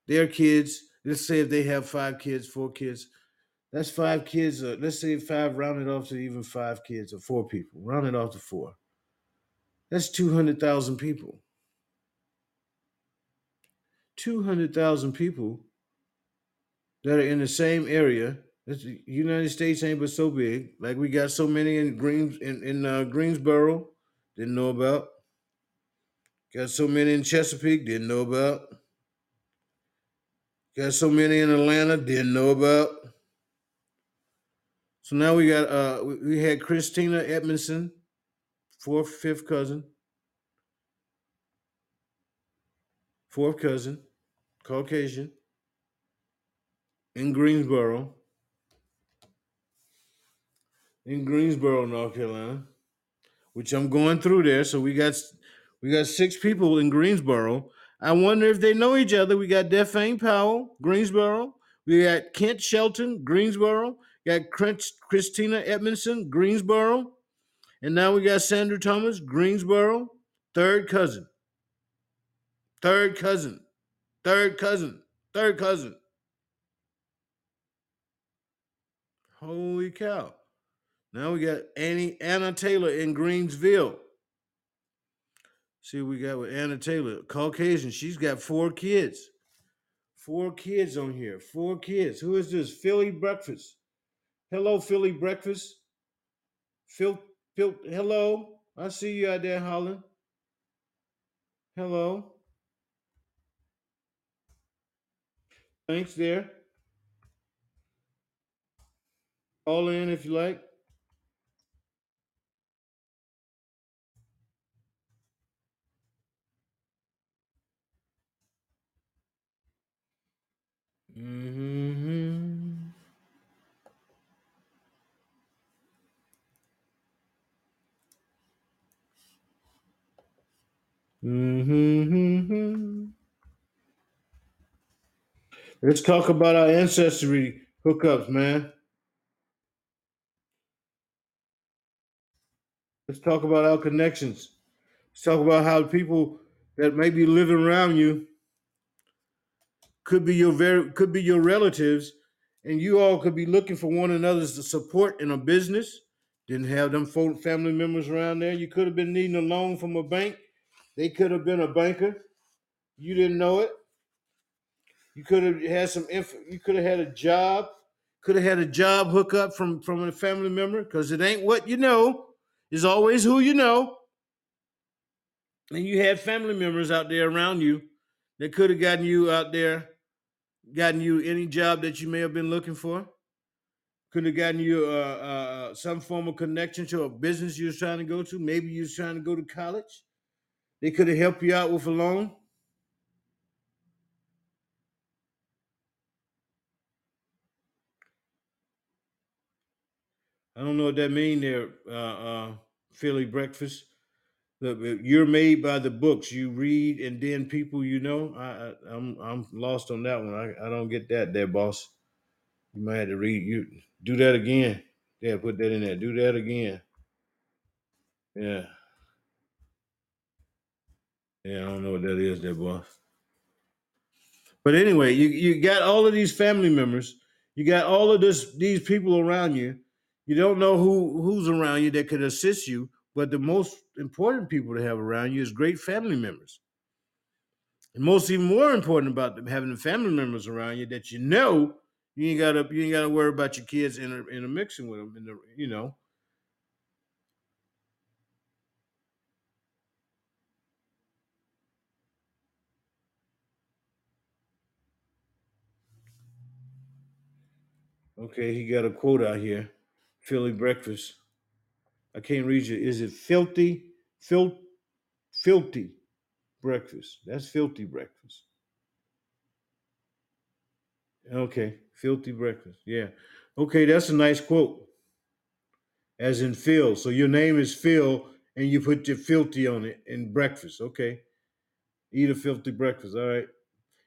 Their kids, let's say if they have five kids, four kids, that's five kids. Uh, let's say five rounded off to even five kids or four people, rounded off to four. That's 200,000 people. 200,000 people that are in the same area. The United States ain't but so big. Like we got so many in Greens in, in uh, Greensboro, didn't know about. Got so many in Chesapeake, didn't know about. Got so many in Atlanta, didn't know about. So now we got uh we had Christina Edmondson, fourth, fifth cousin, fourth cousin, Caucasian, in Greensboro, in Greensboro, North Carolina, which I'm going through there. So we got we got six people in Greensboro. I wonder if they know each other. We got Defane Powell, Greensboro. We got Kent Shelton, Greensboro. We Got Christina Edmondson, Greensboro. And now we got Sandra Thomas, Greensboro, third cousin, third cousin, third cousin, third cousin. Holy cow. Now we got Annie Anna Taylor in Greensville. See what we got with Anna Taylor, Caucasian. She's got four kids. Four kids on here. Four kids. Who is this? Philly Breakfast. Hello, Philly Breakfast. Phil, Phil, hello. I see you out there, Holland. Hello. Thanks there. All in if you like. Hmm hmm Let's talk about our ancestry hookups, man. Let's talk about our connections. Let's talk about how people that may be living around you could be your very could be your relatives, and you all could be looking for one another's support in a business. Didn't have them family members around there. You could have been needing a loan from a bank. They could have been a banker. You didn't know it. You could have had some inf- you could have had a job. Could have had a job hookup from from a family member because it ain't what you know. It's always who you know. And you had family members out there around you that could have gotten you out there, gotten you any job that you may have been looking for. Could have gotten you uh, uh, some form of connection to a business you was trying to go to. Maybe you was trying to go to college. They could have helped you out with a loan. I don't know what that mean there, uh, uh, Philly breakfast. You're made by the books you read, and then people you know. I, I I'm I'm lost on that one. I, I don't get that there, boss. You might have to read. You do that again. Yeah, put that in there. Do that again. Yeah, yeah. I don't know what that is, there, boss. But anyway, you you got all of these family members. You got all of this these people around you. You don't know who who's around you that could assist you. But the most important people to have around you is great family members. And most even more important about having the family members around you that you know you ain't gotta you ain't gotta worry about your kids inter, intermixing with them in the you know. Okay, he got a quote out here. Philly breakfast. I can't read you. Is it filthy? Fil- filthy breakfast. That's filthy breakfast. Okay, filthy breakfast. Yeah. Okay, that's a nice quote. As in Phil. So your name is Phil and you put your filthy on it in breakfast. Okay. Eat a filthy breakfast. All right.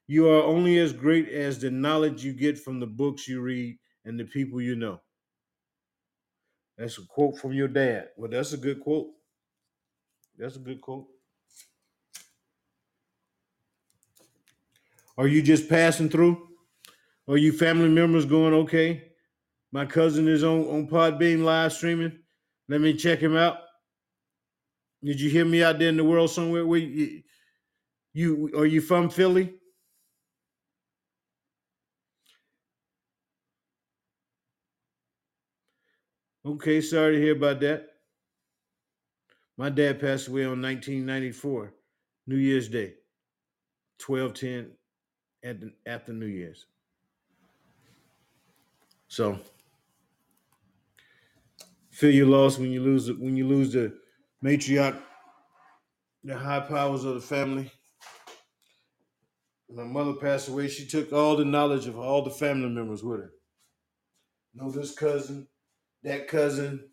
You are only as great as the knowledge you get from the books you read and the people you know. That's a quote from your dad. Well, that's a good quote. That's a good quote. Are you just passing through? Are you family members going okay? My cousin is on on Podbean live streaming. Let me check him out. Did you hear me out there in the world somewhere? Where you, you are you from Philly? Okay, sorry to hear about that. My dad passed away on 1994, New Year's Day, 1210 at the, after New Year's. So Feel your loss when you lose when you lose the matriarch, the high powers of the family. My mother passed away. She took all the knowledge of all the family members with her. Know this cousin, that cousin.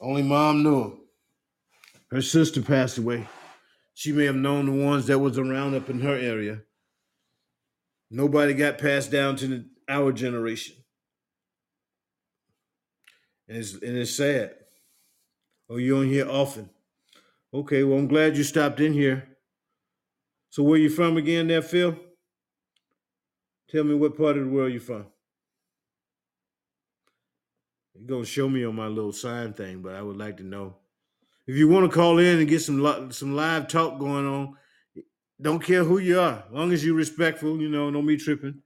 Only mom knew him. Her sister passed away. She may have known the ones that was around up in her area. Nobody got passed down to the, our generation. And it's, and it's sad. Oh, you're in here often. Okay, well, I'm glad you stopped in here. So where you from again there, Phil? Tell me what part of the world you from. You're gonna show me on my little sign thing, but I would like to know. If you want to call in and get some some live talk going on, don't care who you are, as long as you're respectful, you know, don't tripping.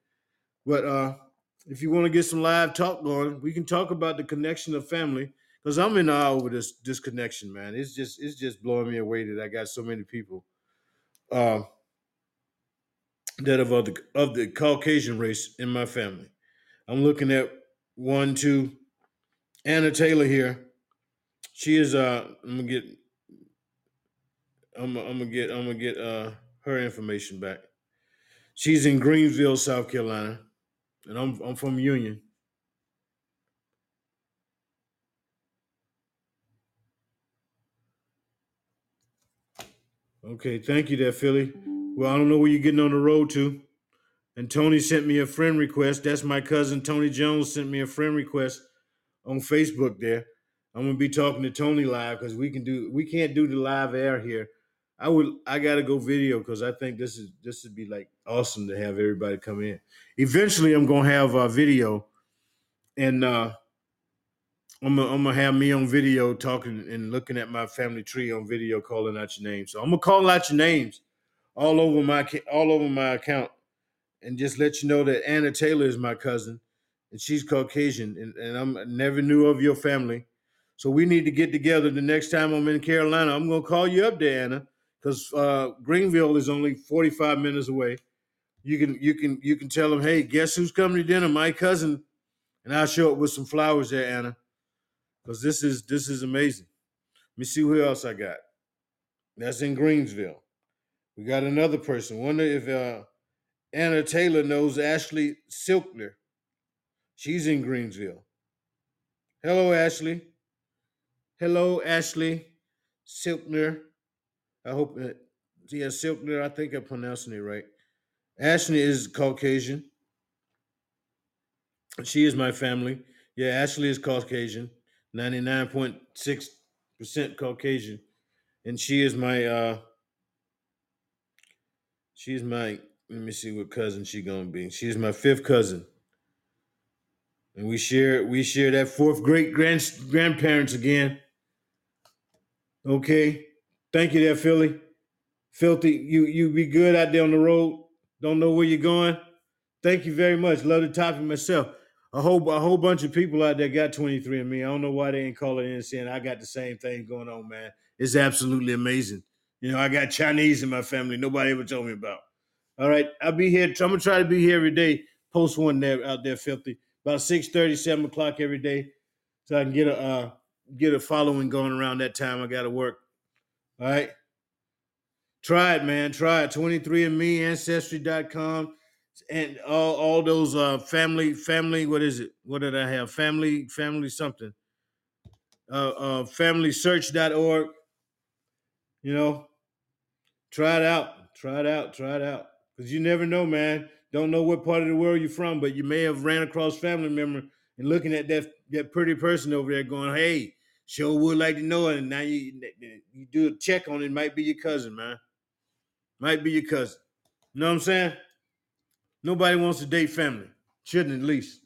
But uh if you want to get some live talk going, we can talk about the connection of family. Because I'm in awe over this this connection, man. It's just it's just blowing me away that I got so many people uh, that of the of the Caucasian race in my family. I'm looking at one, two, Anna Taylor here. She is uh I'm gonna get I'm, I'm gonna get I'm gonna get uh her information back. She's in Greensville, South Carolina, and I'm I'm from Union. Okay, thank you there, Philly. Well, I don't know where you're getting on the road to. And Tony sent me a friend request. That's my cousin Tony Jones sent me a friend request on Facebook there. I'm gonna be talking to Tony live because we can do we can't do the live air here. I would I gotta go video because I think this is this would be like awesome to have everybody come in. Eventually I'm gonna have a video and uh I'm gonna, I'm gonna have me on video talking and looking at my family tree on video, calling out your names. So I'm gonna call out your names all over my all over my account, and just let you know that Anna Taylor is my cousin, and she's Caucasian, and, and I'm I never knew of your family. So we need to get together the next time I'm in Carolina. I'm gonna call you up Anna, because uh, Greenville is only 45 minutes away. You can you can you can tell them, hey, guess who's coming to dinner? My cousin, and I'll show up with some flowers there, Anna because this is this is amazing. Let me see who else I got. That's in Greensville. We got another person. Wonder if uh, Anna Taylor knows Ashley Silkner. She's in Greensville. Hello, Ashley. Hello, Ashley Silkner. I hope that yeah, Silkner. I think I'm pronouncing it right. Ashley is Caucasian. She is my family. Yeah, Ashley is Caucasian. 99.6% Caucasian. And she is my uh she's my let me see what cousin she gonna be. She's my fifth cousin. And we share we share that fourth great grand grandparents again. Okay. Thank you there, Philly. Filthy, you you be good out there on the road. Don't know where you're going. Thank you very much. Love the topic myself. A whole a whole bunch of people out there got 23andMe. I don't know why they ain't calling in saying I got the same thing going on, man. It's absolutely amazing. You know, I got Chinese in my family. Nobody ever told me about. All right, I'll be here. I'm gonna try to be here every day. Post one there out there, filthy. About 6 7 o'clock every day. So I can get a uh, get a following going around that time. I gotta work. All right. Try it, man. Try it. 23andMe, Ancestry.com, and all, all those uh family, family, what is it? What did I have? Family, family something. Uh uh familysearch.org. You know, try it out. Try it out. Try it out. Because you never know, man. Don't know what part of the world you're from, but you may have ran across family member and looking at that that pretty person over there going, hey, sure would like to know it. And now you you do a check on it, might be your cousin, man. Might be your cousin. You know what I'm saying? Nobody wants to date family. Shouldn't at least.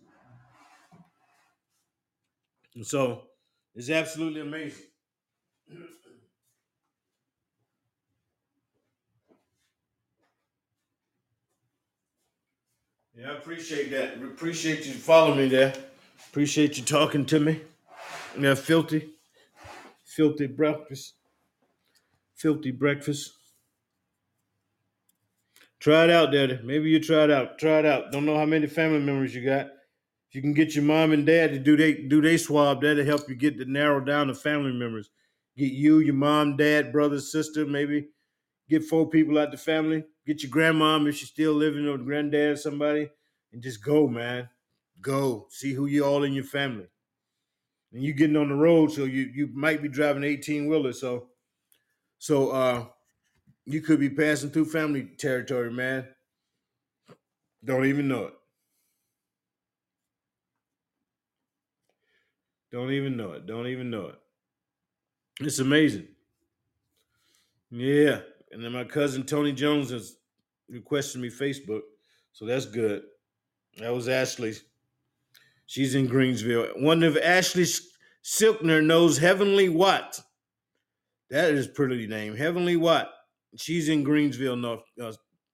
And so it's absolutely amazing. Yeah, I appreciate that. Appreciate you following me there. Appreciate you talking to me. Yeah, filthy, filthy breakfast, filthy breakfast. Try it out, Daddy. Maybe you try it out. Try it out. Don't know how many family members you got. If you can get your mom and dad to do they do they swab, that'll help you get to narrow down the family members. Get you, your mom, dad, brother, sister, maybe get four people out the family. Get your grandmom if she's still living or granddad, or somebody, and just go, man. Go see who you all in your family. And you getting on the road, so you you might be driving 18 wheeler, so so uh you could be passing through family territory, man. Don't even know it. Don't even know it. Don't even know it. It's amazing. Yeah. And then my cousin Tony Jones has requested me Facebook. So that's good. That was Ashley. She's in Greensville. One of Ashley Silkner knows Heavenly Watt. That is pretty name. Heavenly Watt. She's in Greensville, North, uh,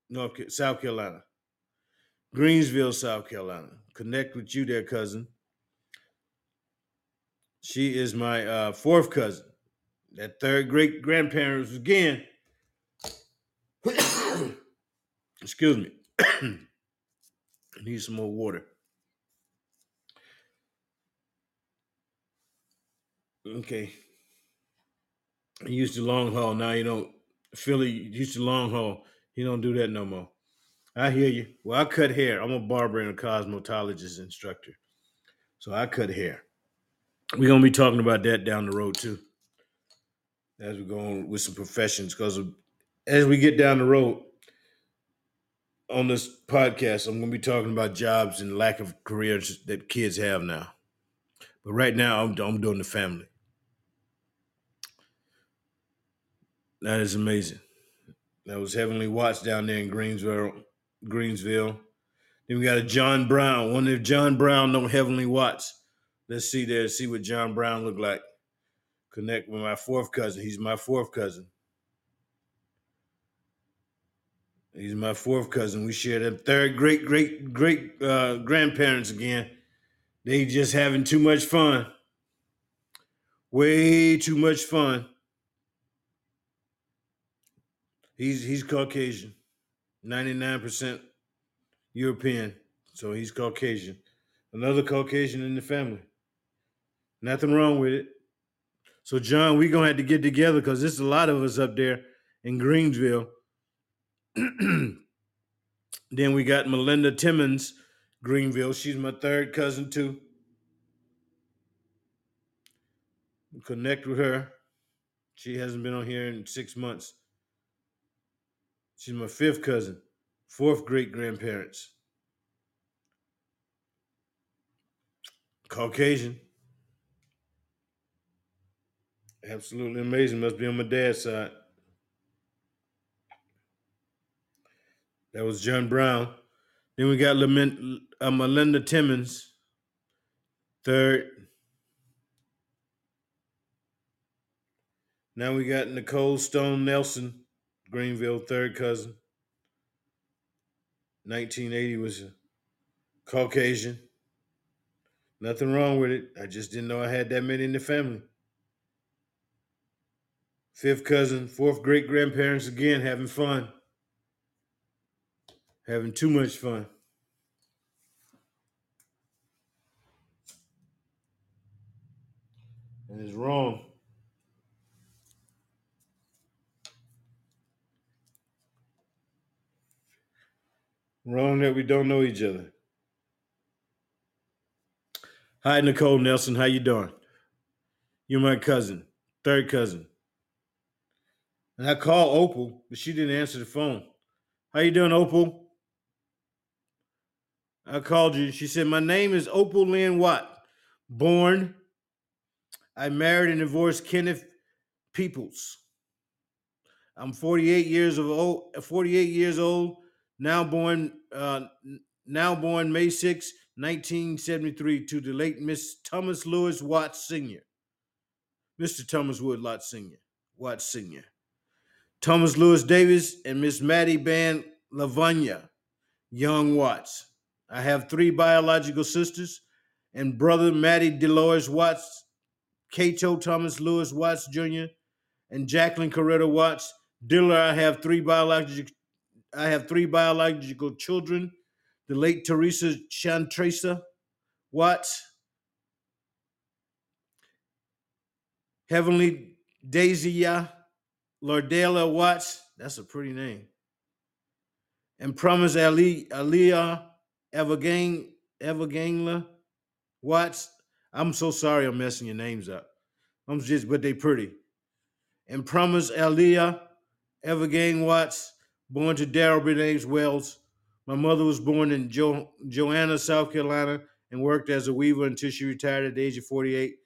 North South Carolina. Greensville, South Carolina. Connect with you there, cousin. She is my uh, fourth cousin. That third great grandparents again. Excuse me. I need some more water. Okay. I used to long haul. Now you don't. Philly used to long haul. You don't do that no more. I hear you. Well, I cut hair. I'm a barber and a cosmetologist instructor. So I cut hair. We're gonna be talking about that down the road too. As we go on with some professions, because as we get down the road on this podcast, I'm gonna be talking about jobs and lack of careers that kids have now. But right now, I'm, I'm doing the family. That is amazing. That was Heavenly Watts down there in Greensville. Greensville. Then we got a John Brown. Wonder if John Brown know Heavenly Watts. Let's see there, see what John Brown look like. Connect with my fourth cousin. He's my fourth cousin. He's my fourth cousin. We share them third great great great uh, grandparents again. They just having too much fun. Way too much fun. He's he's Caucasian. 99% European. So he's Caucasian. Another Caucasian in the family. Nothing wrong with it. So, John, going to have to get together because there's a lot of us up there in Greensville. then we got Melinda Timmons, Greenville. She's my third cousin, too. Connect with her. She hasn't been on here in six months. She's my fifth cousin, fourth great grandparents. Caucasian. Absolutely amazing. Must be on my dad's side. That was John Brown. Then we got Lament, uh, Melinda Timmons, third. Now we got Nicole Stone Nelson, Greenville, third cousin. 1980 was a Caucasian. Nothing wrong with it. I just didn't know I had that many in the family. Fifth cousin, fourth great grandparents again, having fun. Having too much fun. And it's wrong. Wrong that we don't know each other. Hi, Nicole Nelson. How you doing? You're my cousin, third cousin. And I called Opal, but she didn't answer the phone. How you doing, Opal? I called you. She said, My name is Opal Lynn Watt. Born. I married and divorced Kenneth Peoples. I'm 48 years of old, 48 years old, now born, uh, now born May 6, 1973, to the late Miss Thomas Lewis Watts Sr. Mr. Thomas Wood Watts Sr. Watts Sr. Thomas Lewis Davis and Miss Maddie Ban Lavanya Young Watts. I have three biological sisters and brother Maddie Delores Watts, Cato Thomas Lewis Watts Jr., and Jacqueline Coretta Watts. Diller, I have three biological I have three biological children. The late Teresa Chantresa Watts, Heavenly Daisya Lordela Watts, that's a pretty name, and Promise Ali Aliyah Evergang Evergangla Watts. I'm so sorry I'm messing your names up. I'm just, but they pretty. And Promise Aliyah Evergang Watts, born to Daryl James Wells. My mother was born in jo- Joanna, South Carolina, and worked as a weaver until she retired at the age of 48.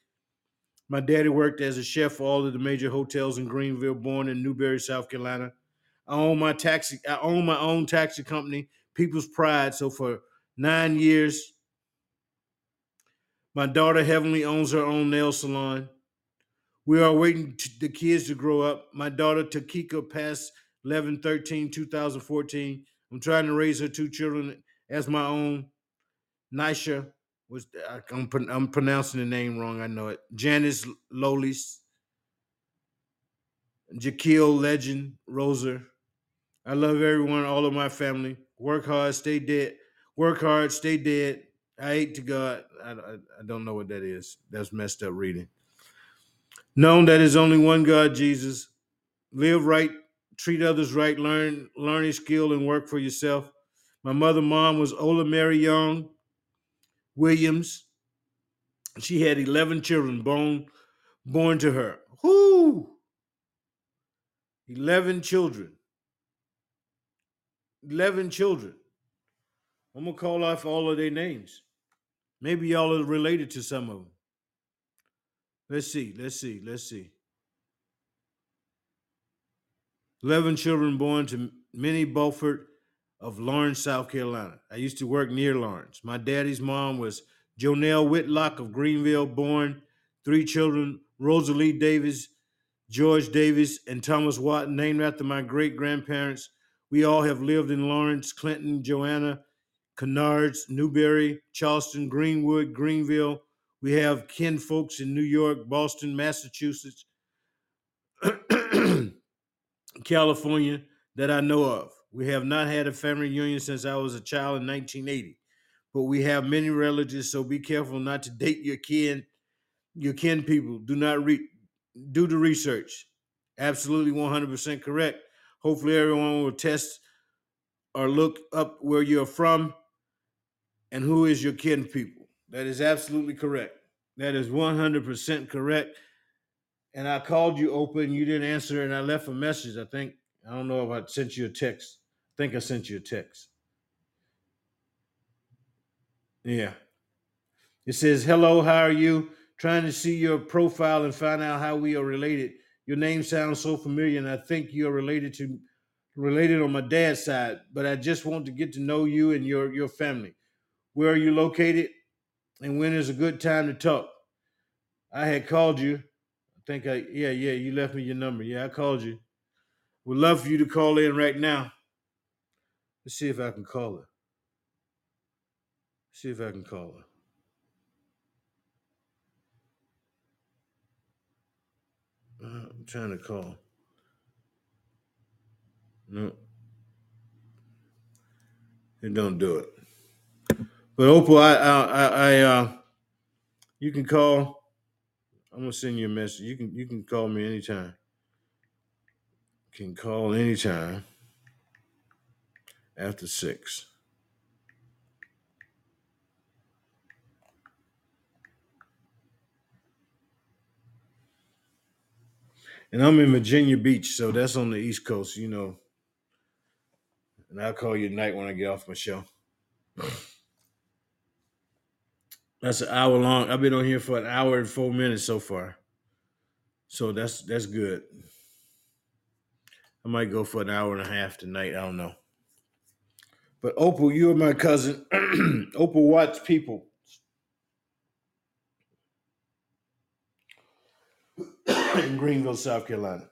My daddy worked as a chef for all of the major hotels in Greenville, born in Newberry, South Carolina. I own my taxi, I own my own taxi company, People's Pride. So for nine years, my daughter Heavenly owns her own nail salon. We are waiting t- the kids to grow up. My daughter Takika passed 11 13 2014. I'm trying to raise her two children as my own. Nisha was I'm, I'm pronouncing the name wrong. I know it. Janice Lolis, Jaquil Legend, Rosa. I love everyone, all of my family. Work hard, stay dead. Work hard, stay dead. I hate to God. I, I, I don't know what that is. That's messed up reading. Known that is only one God, Jesus. Live right, treat others right, learn learn learning skill and work for yourself. My mother, mom was Ola Mary Young Williams. She had 11 children born born to her. Whoo! 11 children. 11 children. I'm to call off all of their names. Maybe y'all are related to some of them. Let's see. Let's see. Let's see. 11 children born to Minnie Beaufort of Laurens, South Carolina. I used to work near Laurens. My daddy's mom was Jonelle Whitlock of Greenville, born three children Rosalie Davis, George Davis, and Thomas Watt, named after my great grandparents. We all have lived in Laurens, Clinton, Joanna, Kinards, Newberry, Charleston, Greenwood, Greenville. We have kin folks in New York, Boston, Massachusetts, California that I know of. We have not had a family reunion since I was a child in 1980, but we have many relatives, so be careful not to date your kin, your kin people. Do not read, do the research. Absolutely 100% correct. Hopefully, everyone will test or look up where you're from and who is your kin people. That is absolutely correct. That is 100% correct. And I called you open, you didn't answer, and I left a message. I think I don't know if I sent you a text. I think I sent you a text. Yeah. It says, "Hello, how are you? Trying to see your profile and find out how we are related. Your name sounds so familiar, and I think you are related to related on my dad's side. But I just want to get to know you and your your family. Where are you located, and when is a good time to talk? I had called you. I think I yeah yeah you left me your number. Yeah, I called you. Would love for you to call in right now. Let's see if I can call her. See if I can call her. Uh, I'm trying to call. No, it don't do it. But Opal, I, I, I, uh, you can call. I'm gonna send you a message. You can, you can call me anytime. Can call anytime after six. And I'm in Virginia Beach, so that's on the East Coast, you know. And I'll call you at night when I get off my show. That's an hour long. I've been on here for an hour and four minutes so far. So that's that's good. I might go for an hour and a half tonight. I don't know. But Opal, you are my cousin. Opal Watts people. in Greenville, South Carolina.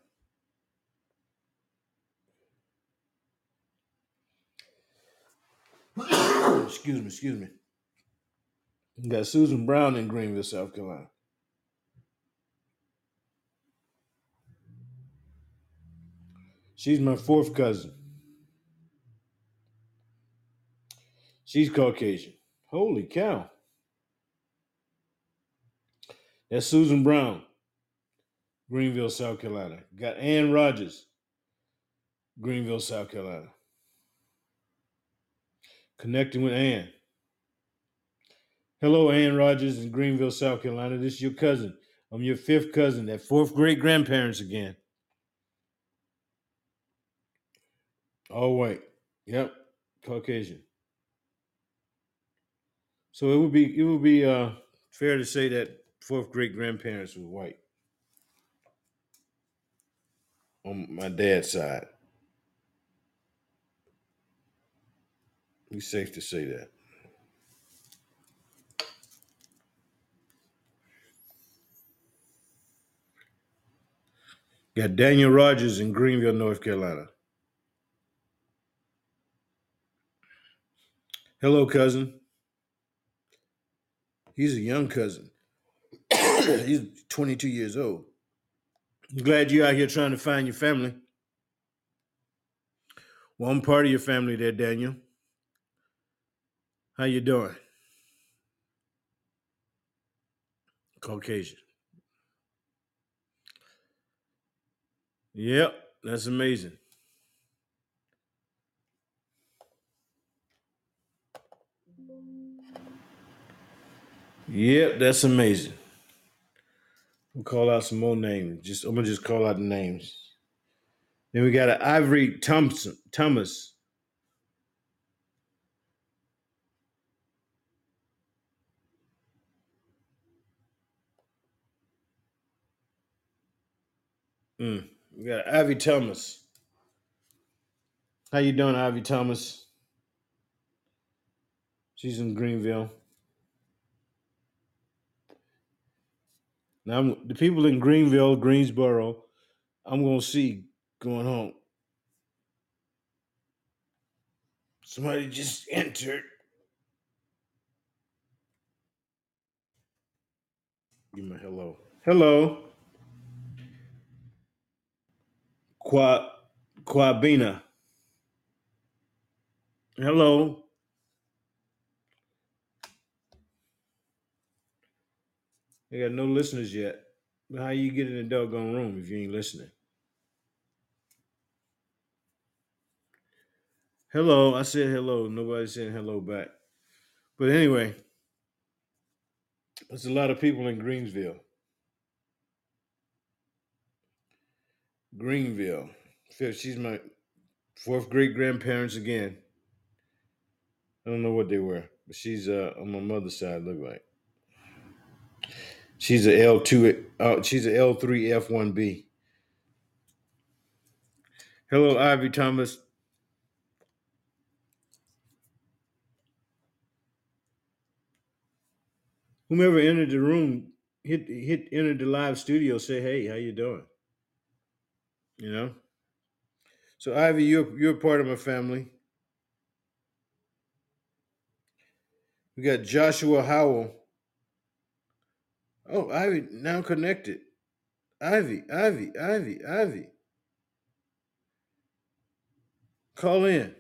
excuse me, excuse me. You got Susan Brown in Greenville, South Carolina. She's my fourth cousin. She's Caucasian. Holy cow. That's Susan Brown, Greenville, South Carolina. Got Ann Rogers, Greenville, South Carolina. Connecting with Ann. Hello, Ann Rogers in Greenville, South Carolina. This is your cousin. I'm your fifth cousin, that fourth great grandparents again. All white. Yep. Caucasian. So it would be it would be uh, fair to say that fourth great grandparents were white on my dad's side. It's safe to say that. Got Daniel Rogers in Greenville, North Carolina. Hello, cousin. He's a young cousin. He's 22 years old. I'm glad you're out here trying to find your family. Well, I'm part of your family there, Daniel. How you doing? Caucasian. Yep, that's amazing. Yep, that's amazing. We'll call out some more names. Just I'm gonna just call out the names. Then we got an Ivory Thompson Thomas. Mm, we got Ivy Thomas. How you doing, Ivy Thomas? She's in Greenville. Now, I'm, the people in Greenville, Greensboro, I'm to see going home. Somebody just entered. Give me a hello. Hello. Qua, Quabina. Hello. I got no listeners yet. But how you get in the doggone room if you ain't listening? Hello. I said hello. Nobody said hello back. But anyway, there's a lot of people in Greensville. Greenville. Fifth, she's my fourth great grandparents again. I don't know what they were, but she's uh, on my mother's side. Look like she's a L two. Uh, she's a L three F one B. Hello, Ivy Thomas. Whomever entered the room, hit hit entered the live studio. Say hey, how you doing? You know. So Ivy, you're you're part of my family. We got Joshua Howell. Oh, Ivy now connected. Ivy, Ivy, Ivy, Ivy. Call in.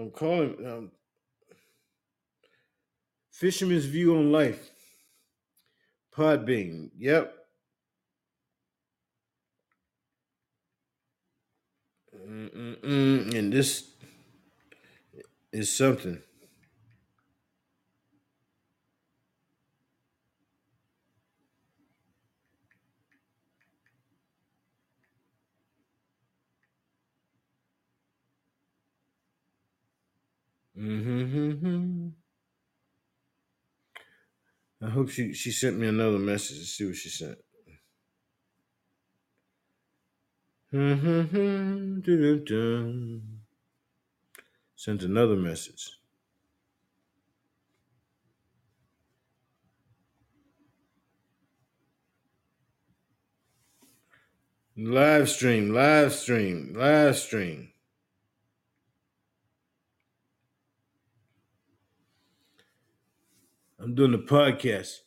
I'm calling um, Fisherman's View on Life. Podbean. Yep. Mm-mm-mm. And this is something. Mm-hmm. I hope she she sent me another message. Let's see what she sent. Mm-hmm. Dun-dun-dun. Sent another message. Live stream, live stream, live stream. I'm doing the podcast.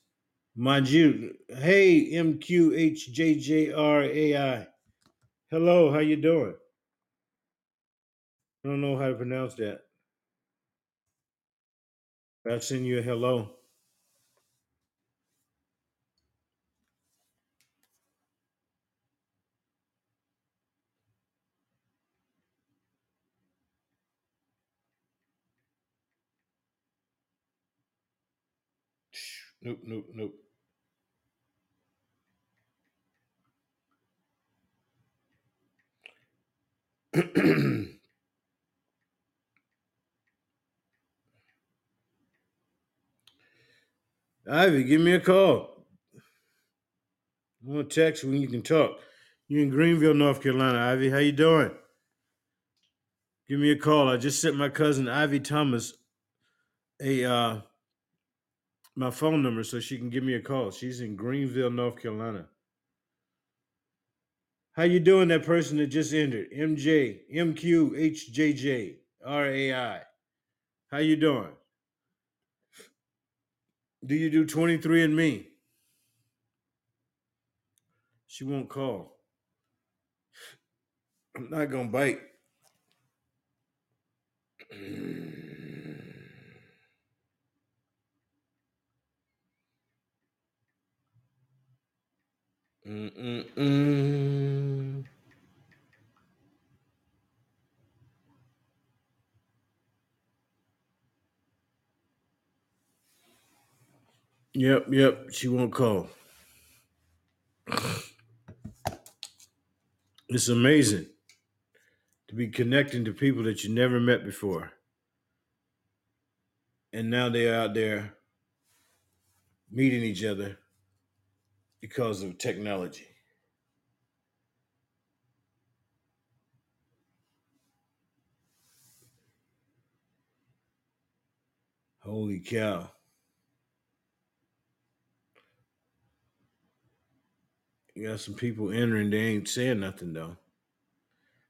Mind you, hey MQHJJRAI. Hello, how you doing? I don't know how to pronounce that. I'll send you a hello. Nope, nope, nope. Ivy, give me a call. I want to text when you can talk. You're in Greenville, North Carolina, Ivy. How you doing? Give me a call. I just sent my cousin Ivy Thomas a uh my phone number so she can give me a call. She's in Greenville, North Carolina. How you doing, that person that just entered? MJ, MQHJJ, RAI. How you doing? Do you do 23andMe? She won't call. I'm not gonna bite. Mm-mm-mm. Yep, yep. She won't call. It's amazing to be connecting to people that you never met before. And now they're out there meeting each other because of technology. Holy cow. You got some people entering, they ain't saying nothing though.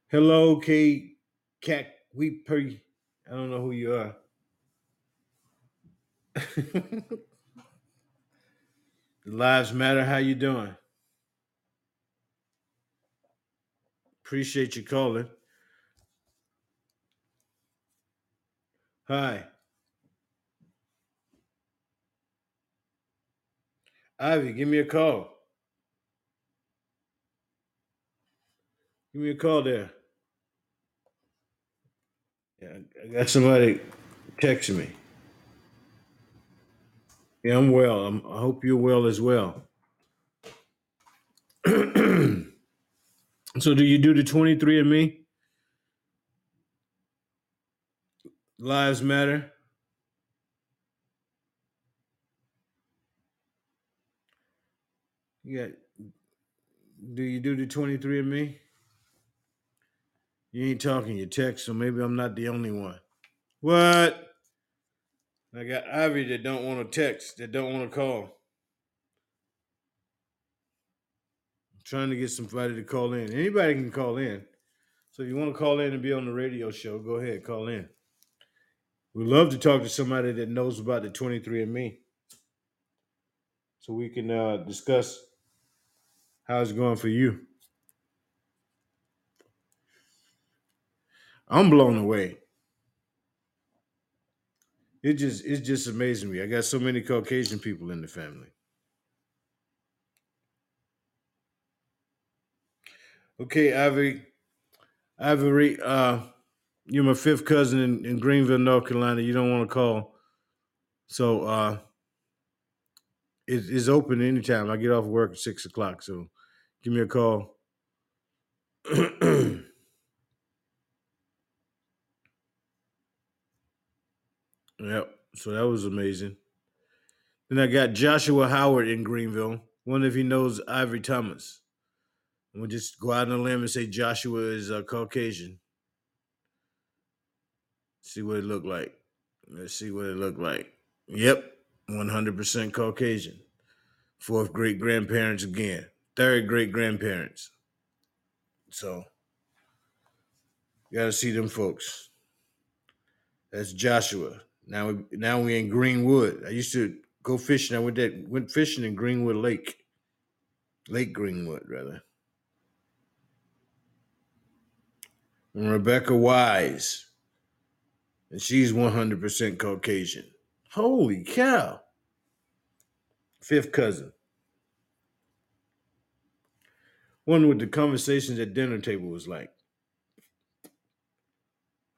Hello, K Cat Weeper. I don't know who you are. Lives matter. How you doing? Appreciate you calling. Hi. Ivy, give me a call. Give me a call there. Yeah, I got somebody texting me. Yeah, I'm well. I'm, I hope you're well as well. so, do you do the 23andMe? Lives matter. Yeah. do you do the 23andMe? You ain't talking, you text, so maybe I'm not the only one. What? I got Ivy that don't want to text, that don't want to call. I'm trying to get somebody to call in. Anybody can call in. So if you want to call in and be on the radio show, go ahead, call in. We'd love to talk to somebody that knows about the 23andMe. So we can uh, discuss how it's going for you. I'm blown away. It just it's just amazing me. I got so many Caucasian people in the family. Okay, Ivy, Ivory, uh, you're my fifth cousin in, in Greenville, North Carolina. You don't want to call, so uh, it's open anytime. I get off work at six o'clock, so give me a call. Yep. So that was amazing. Then I got Joshua Howard in Greenville. Wonder if he knows Ivory Thomas. I'm gonna just go out on a limb and say Joshua is uh, Caucasian. See what it looked like. Let's see what it looked like. Yep, 100% Caucasian. Fourth great grandparents again. Third great grandparents. So, you got to see them folks. That's Joshua. Now now we in Greenwood. I used to go fishing. I went that went fishing in Greenwood Lake, Lake Greenwood rather. And Rebecca Wise, and she's one hundred percent Caucasian. Holy cow! Fifth cousin. Wonder what the conversations at dinner table was like.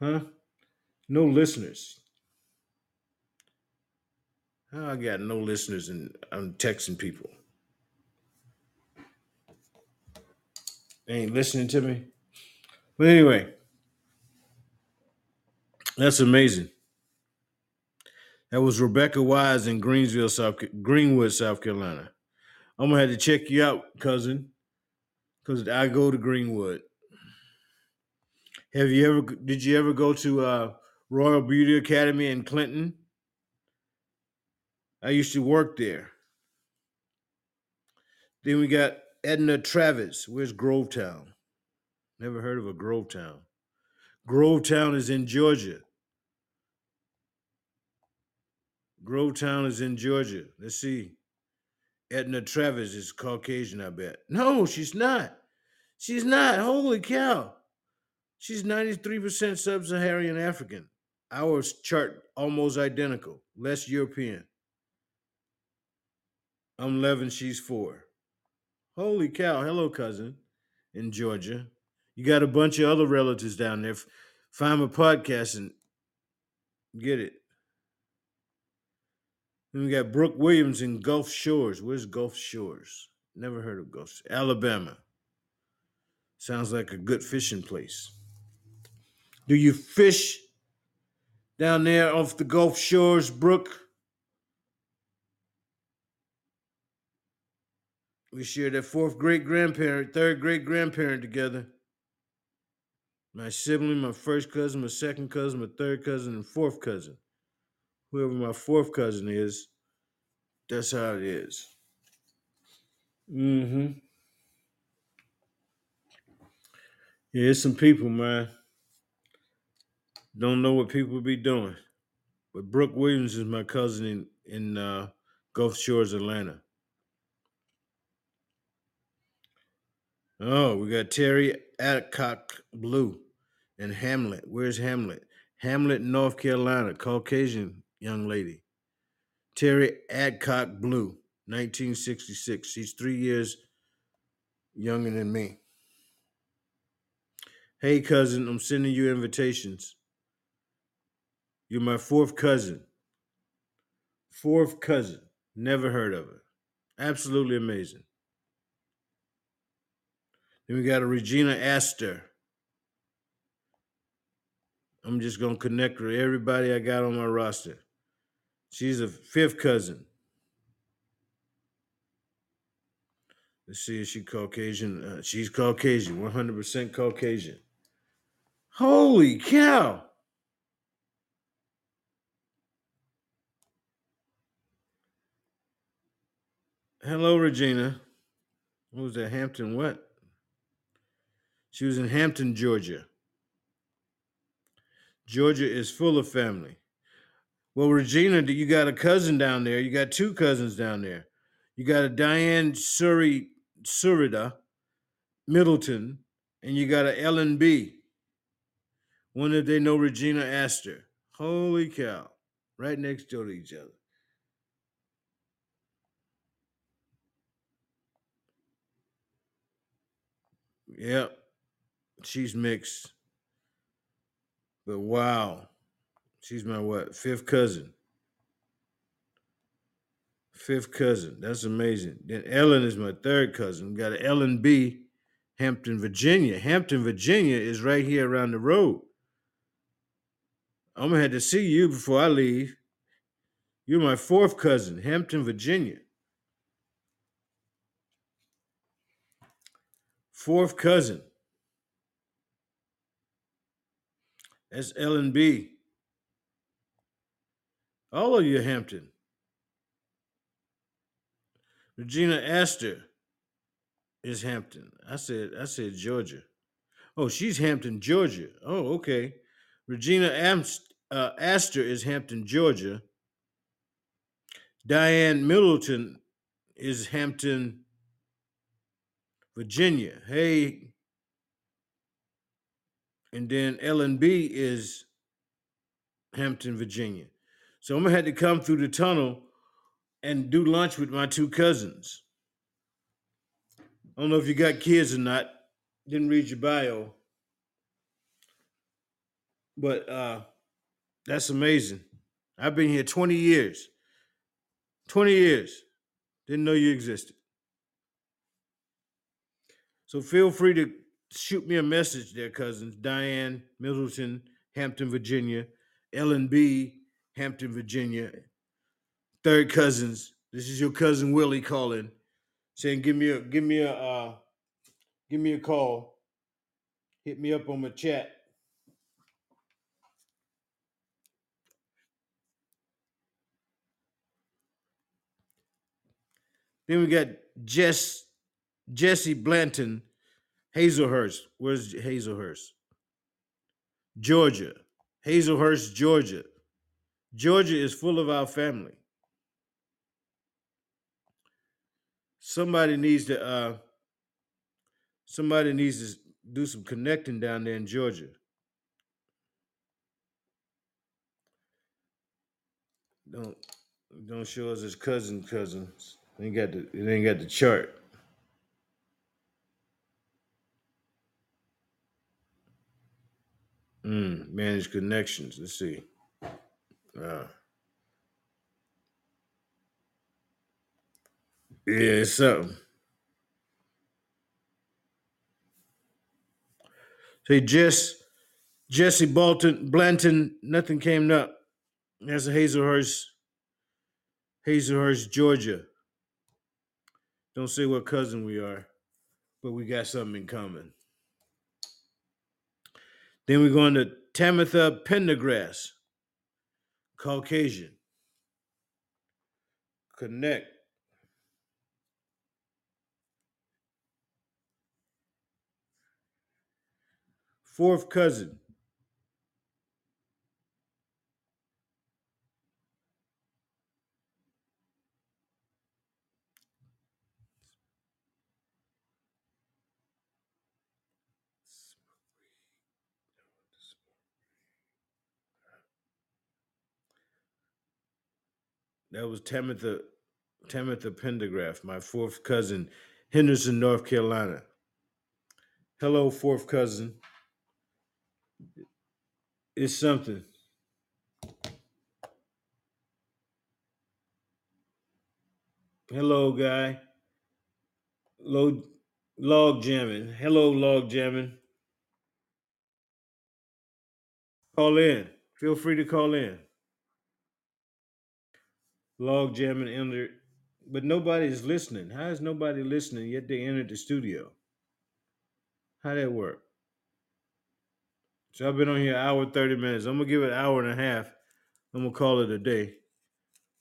Huh? No listeners. I got no listeners and I'm texting people. They ain't listening to me. But anyway, that's amazing. That was Rebecca Wise in Greensville, South Greenwood, South Carolina. I'm gonna have to check you out, cousin, because I go to Greenwood. Have you ever? Did you ever go to uh, Royal Beauty Academy in Clinton? I used to work there. Then we got Edna Travis. Where's Grovetown? Never heard of a Grovetown. Grovetown is in Georgia. Grovetown is in Georgia. Let's see. Edna Travis is Caucasian, I bet. No, she's not. She's not. Holy cow. She's 93% sub Saharan African. Our chart almost identical, less European. I'm 11, she's four. Holy cow. Hello, cousin, in Georgia. You got a bunch of other relatives down there. Find my podcast and get it. Then we got Brooke Williams in Gulf Shores. Where's Gulf Shores? Never heard of Gulf. Alabama. Sounds like a good fishing place. Do you fish down there off the Gulf Shores, Brooke? We share that fourth great grandparent, third great grandparent together. My sibling, my first cousin, my second cousin, my third cousin, and fourth cousin. Whoever my fourth cousin is, that's how it is. Mm-hmm. Yeah, it's some people, man. Don't know what people be doing. But Brooke Williams is my cousin in, in uh, Gulf Shores, Atlanta. Oh, we got Terry Adcock Blue and Hamlet. Where's Hamlet? Hamlet, North Carolina, Caucasian young lady. Terry Adcock Blue, 1966. She's three years younger than me. Hey, cousin, I'm sending you invitations. You're my fourth cousin. Fourth cousin. Never heard of her. Absolutely amazing. Then we got a Regina Astor. I'm just gonna connect with everybody I got on my roster. She's a fifth cousin. Let's see, is she Caucasian? Uh, she's Caucasian, 100% Caucasian. Holy cow! Hello, Regina. Was that? Hampton what? She was in Hampton, Georgia. Georgia is full of family. Well, Regina, you got a cousin down there. You got two cousins down there. You got a Diane Surrey Surrida Middleton, and you got a Ellen B. Wonder if they know Regina Astor. Holy cow. Right next door to each other. Yep she's mixed. But wow, she's my what? Fifth cousin. Fifth cousin. That's amazing. Then Ellen is my third cousin. We got Ellen B. Hampton, Virginia. Hampton, Virginia is right here around the road. I'm gonna have to see you before I leave. You're my fourth cousin, Hampton, Virginia. Fourth cousin. That's Ellen B. All of you Hampton. Regina Astor is Hampton. I said I said Georgia. Oh, she's Hampton, Georgia. Oh, okay. Regina Amst, uh, Astor is Hampton, Georgia. Diane Middleton is Hampton, Virginia. Hey, and then Ellen B is Hampton, Virginia. So I'm gonna have to come through the tunnel and do lunch with my two cousins. I don't know if you got kids or not. Didn't read your bio, but uh, that's amazing. I've been here 20 years. 20 years. Didn't know you existed. So feel free to shoot me a message there, cousins. Diane, Middleton, Hampton, Virginia. Ellen B, Hampton, Virginia. Third cousins. This is your cousin Willie calling, saying, "Give me a, give me a, uh, give me a call. Hit me up on my chat." Then we got Jess, Jesse Blanton, Hazlehurst. Where's Hazlehurst? Georgia. Hazlehurst, Georgia. Georgia is full of our family. Somebody needs to uh somebody needs to do some connecting down there in Georgia. Don't don't show us as cousin cousins. Ain't got the it ain't got the chart. Mm, manage connections. Let's see. Uh, yeah, it's something. Say Jess, Jesse Bolton, Blanton, nothing came up. That's a Hazlehurst, Hazlehurst, Georgia. Don't say what cousin we are, but we got something in common. Then we're going to Tamitha Pendergrass, Caucasian. Connect. Fourth cousin. That was Tamitha, Tamitha Pendergrass, my fourth cousin, Henderson, North Carolina. Hello, fourth cousin. It's something. Hello, guy. Log, log jamming. Hello, log jamming. Call in. Feel free to call in. Log jamming entered, but nobody is listening. How is nobody listening yet they entered the studio? How that work? So I've been on here hour 30 minutes. I'm gonna give it an hour and a half. I'm gonna call it a day.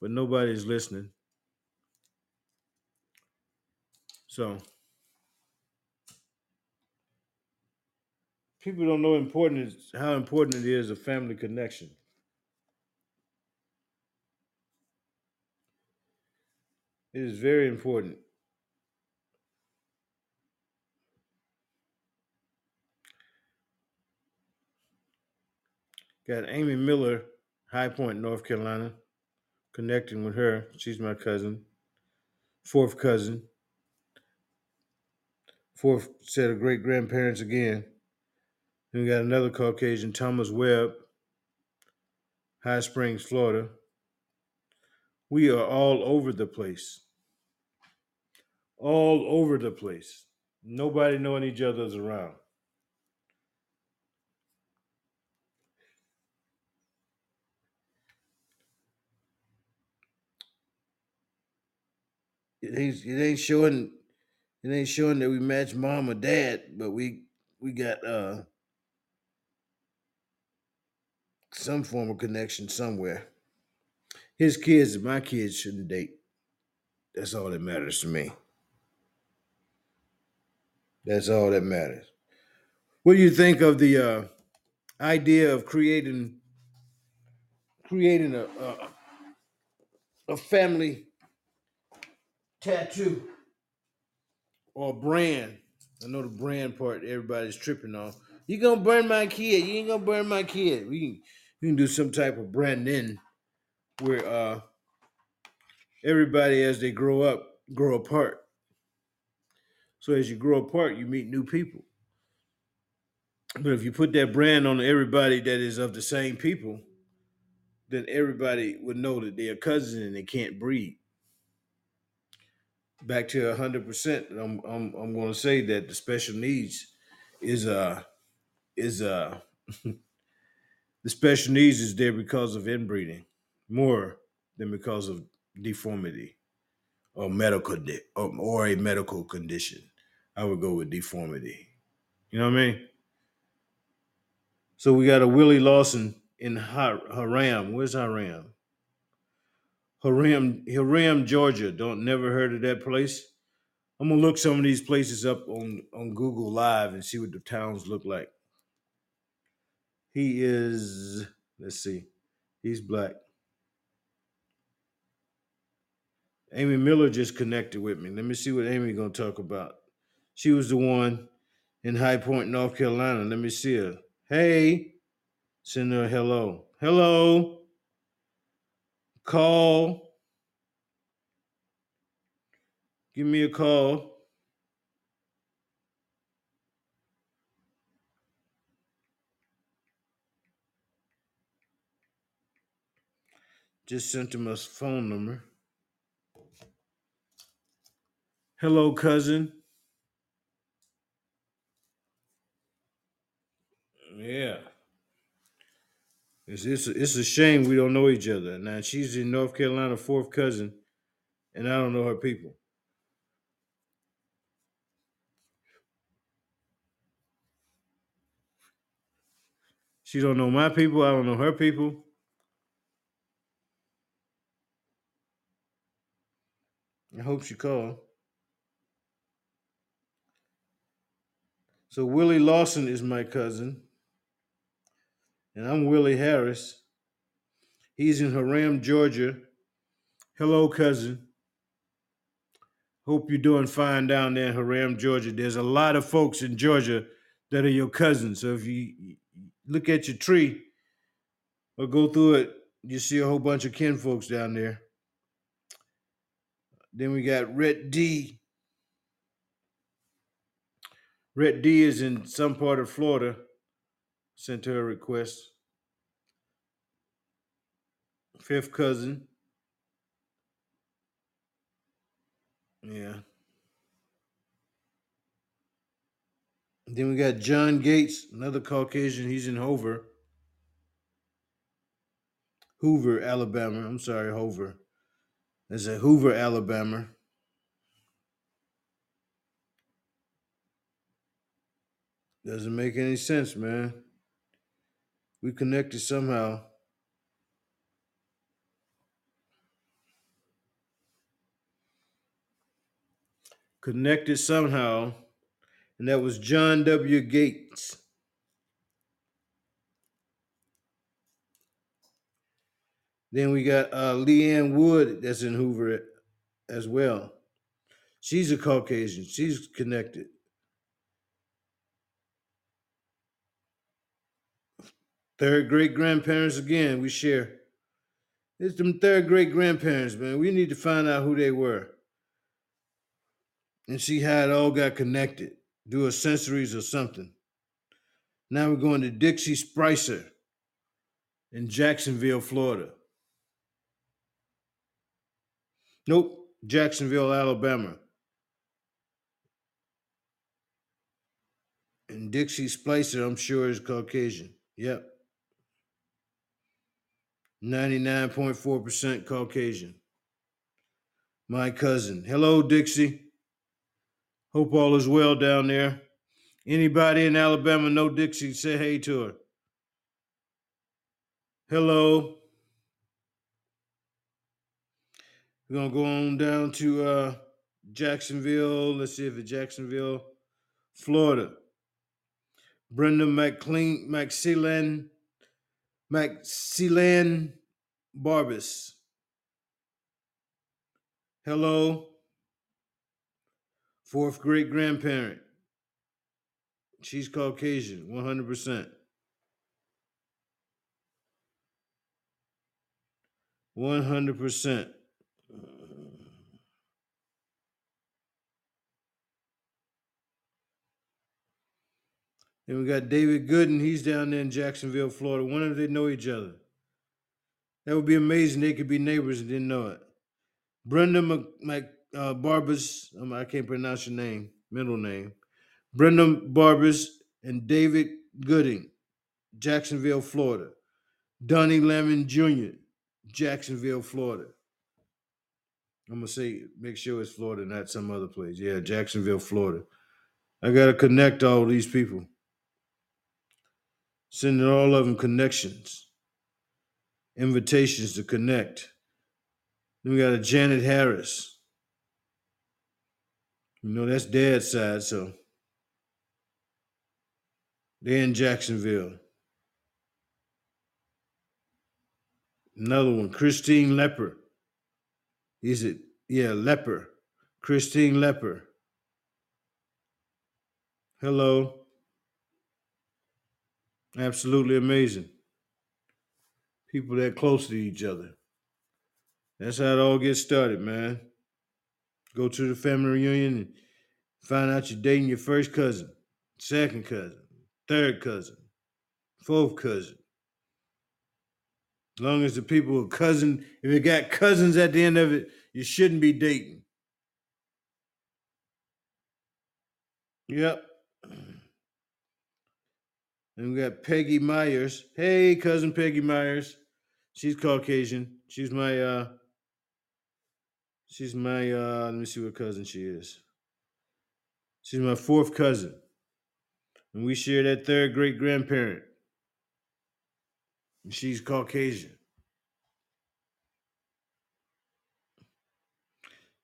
But nobody's listening. So people don't know important how important it is a family connection. It is very important. Got Amy Miller, High Point, North Carolina, connecting with her. She's my cousin, fourth cousin, fourth set of great grandparents again. Then we got another Caucasian, Thomas Webb, High Springs, Florida. We are all over the place. All over the place. Nobody knowing each other's around. It ain't, it ain't showing it ain't showing that we match mom or dad, but we we got uh some form of connection somewhere. His kids and my kids shouldn't date. That's all that matters to me. That's all that matters. What do you think of the uh, idea of creating creating a, a a family tattoo or brand. I know the brand part everybody's tripping on. You gonna burn my kid? You ain't gonna burn my kid. We can, we can do some type of branding where uh everybody as they grow up grow apart. So as you grow apart, you meet new people. But if you put that brand on everybody that is of the same people, then everybody would know that they're cousins and they can't breed. Back to hundred percent, I'm I'm I'm going to say that the special needs is uh is uh the special needs is there because of inbreeding more than because of deformity or medical di- or, or a medical condition. I would go with deformity. You know what I mean? So we got a Willie Lawson in Har- Haram. Where's Haram? Haram, Haram, Georgia. Don't never heard of that place. I'm gonna look some of these places up on on Google Live and see what the towns look like. He is. Let's see. He's black. Amy Miller just connected with me. Let me see what Amy gonna talk about. She was the one in High Point, North Carolina. Let me see her. Hey, send her hello. Hello. Call. Give me a call. Just sent him a phone number. Hello, cousin. Yeah. It's, it's, a, it's a shame we don't know each other. Now, she's in North Carolina, fourth cousin, and I don't know her people. She don't know my people. I don't know her people. I hope she call. So Willie Lawson is my cousin, and I'm Willie Harris. He's in Haram, Georgia. Hello, cousin. Hope you're doing fine down there in Haram, Georgia. There's a lot of folks in Georgia that are your cousins. So if you look at your tree or go through it, you see a whole bunch of kin folks down there. Then we got Rhett D. Rhett D is in some part of Florida. Sent her a request. Fifth cousin. Yeah. Then we got John Gates, another Caucasian. He's in Hoover. Hoover, Alabama. I'm sorry, Hoover. That's at Hoover, Alabama. Doesn't make any sense, man. We connected somehow. Connected somehow. And that was John W. Gates. Then we got uh, Leanne Wood that's in Hoover as well. She's a Caucasian. She's connected. Third great grandparents again, we share. It's them third great grandparents, man. We need to find out who they were and see how it all got connected. Do a sensories or something. Now we're going to Dixie Spricer in Jacksonville, Florida. Nope, Jacksonville, Alabama. And Dixie Splicer, I'm sure, is Caucasian. Yep. 99.4% Caucasian. My cousin. Hello, Dixie. Hope all is well down there. Anybody in Alabama know Dixie? Say hey to her. Hello. We're gonna go on down to uh, Jacksonville. Let's see if it's Jacksonville, Florida. Brenda McLean, McSeelan, McSeelan Barbas. Hello. Fourth great grandparent. She's Caucasian, 100%. 100%. And we got David Gooden. He's down there in Jacksonville, Florida. When do they know each other? That would be amazing. They could be neighbors and didn't know it. Brenda Mc, uh, Barbers. Um, I can't pronounce your name, middle name. Brenda Barbers and David Gooding, Jacksonville, Florida. Donnie Lemon Jr., Jacksonville, Florida. I'm gonna say make sure it's Florida, not some other place. Yeah, Jacksonville, Florida. I gotta connect all these people. Sending all of them connections, invitations to connect. Then we got a Janet Harris. You know, that's dad's side, so they're in Jacksonville. Another one, Christine Lepper. Is it? Yeah, Lepper. Christine Lepper. Hello. Absolutely amazing. People that close to each other. That's how it all gets started, man. Go to the family reunion and find out you're dating your first cousin, second cousin, third cousin, fourth cousin. As long as the people are cousin, if you got cousins at the end of it, you shouldn't be dating. Yep. And we got Peggy Myers. Hey, cousin Peggy Myers. She's Caucasian. She's my uh she's my uh let me see what cousin she is. She's my fourth cousin. And we share that third great grandparent. And she's Caucasian.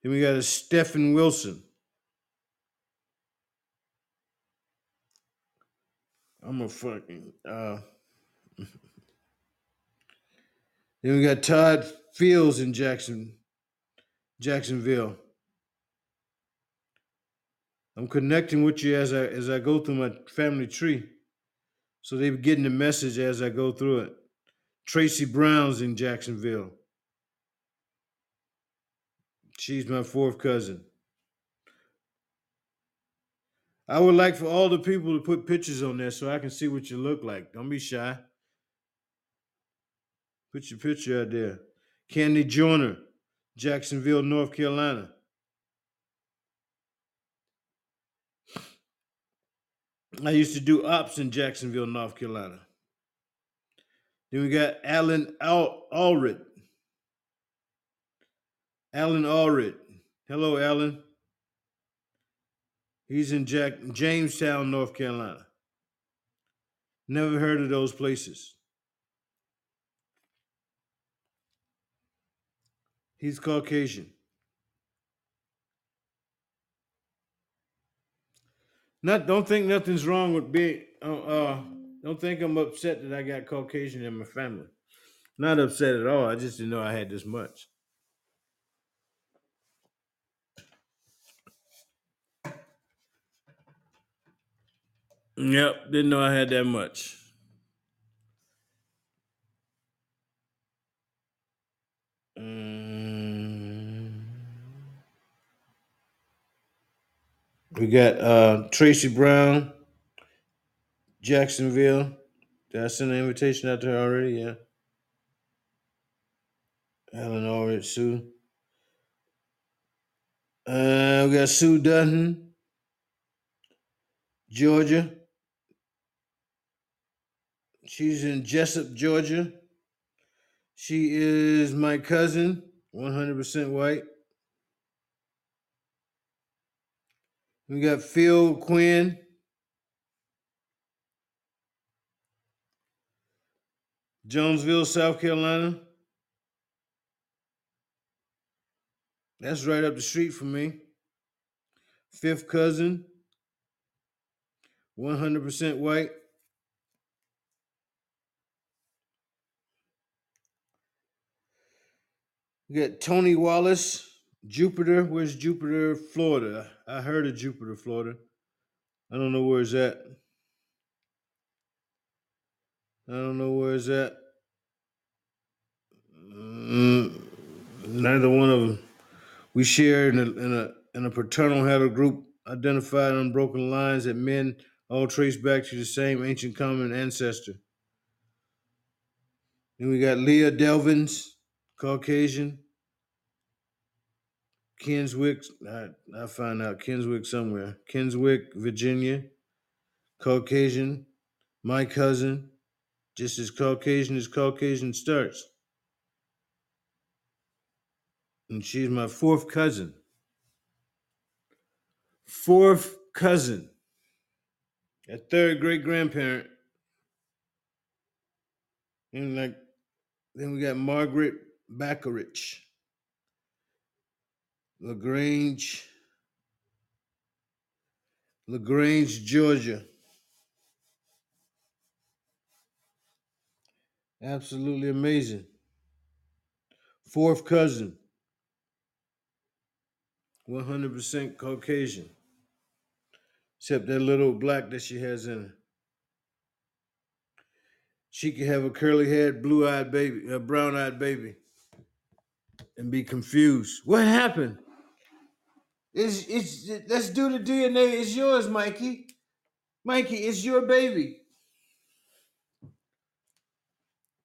Then we got a Stephen Wilson. I'm a fucking uh then we got Todd Fields in Jackson, Jacksonville. I'm connecting with you as I as I go through my family tree. So they're getting the message as I go through it. Tracy Brown's in Jacksonville. She's my fourth cousin. I would like for all the people to put pictures on there so I can see what you look like. Don't be shy. Put your picture out there. Candy Joyner, Jacksonville, North Carolina. I used to do ops in Jacksonville, North Carolina. Then we got Alan Al- Allred. Alan Allred. Hello, Alan. He's in Jack Jamestown, North Carolina. Never heard of those places. He's Caucasian. Not don't think nothing's wrong with being uh, uh don't think I'm upset that I got Caucasian in my family. Not upset at all. I just didn't know I had this much. Yep, didn't know I had that much. Mm. We got uh Tracy Brown, Jacksonville. Did I send an invitation out to her already? Yeah. Helen Allred, Sue. Uh, we got Sue Dutton, Georgia. She's in Jesup, Georgia. She is my cousin, 100% white. We got Phil Quinn. Jonesville, South Carolina. That's right up the street from me. Fifth cousin, 100% white. We got Tony Wallace, Jupiter, where's Jupiter, Florida? I heard of Jupiter, Florida. I don't know where it's at. I don't know where it's at. Mm, neither one of them. We share in a, in a in a paternal haplogroup identified unbroken lines that men all trace back to the same ancient common ancestor. Then we got Leah Delvins, Caucasian. Kinswick, I, I find out Kinswick somewhere. Kinswick, Virginia, Caucasian, my cousin, just as Caucasian as Caucasian starts. And she's my fourth cousin. Fourth cousin. A third great grandparent. And like then we got Margaret Backerich. LaGrange, LaGrange, Georgia. Absolutely amazing. Fourth cousin, 100% Caucasian, except that little black that she has in her. She could have a curly haired, blue eyed baby, a brown eyed baby, and be confused. What happened? It's, it's, let's do the DNA. It's yours, Mikey. Mikey, it's your baby.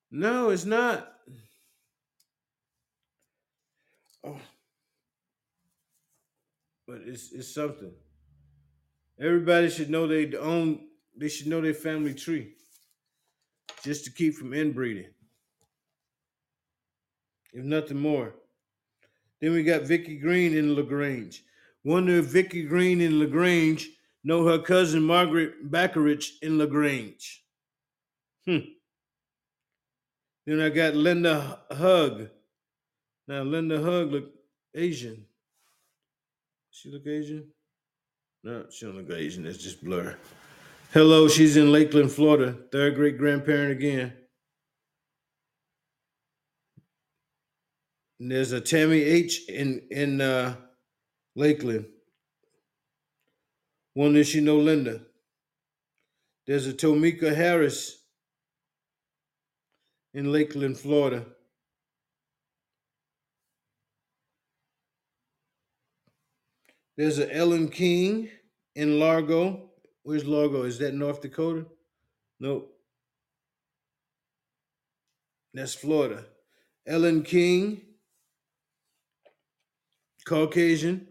No, it's not. Oh. But it's it's something. Everybody should know they own they should know their family tree. Just to keep from inbreeding. If nothing more. Then we got Vicky Green in LaGrange. Wonder if Vicky Green in LaGrange know her cousin Margaret Backerich in LaGrange. Hmm. Then I got Linda Hug. Now Linda Hug look Asian. She look Asian? No, she don't look Asian. That's just blur. Hello, she's in Lakeland, Florida. Third great grandparent again. And there's a Tammy H in in uh, Lakeland. One that you know, Linda. There's a Tomika Harris in Lakeland, Florida. There's a Ellen King in Largo. Where's Largo? Is that North Dakota? Nope. That's Florida. Ellen King, Caucasian,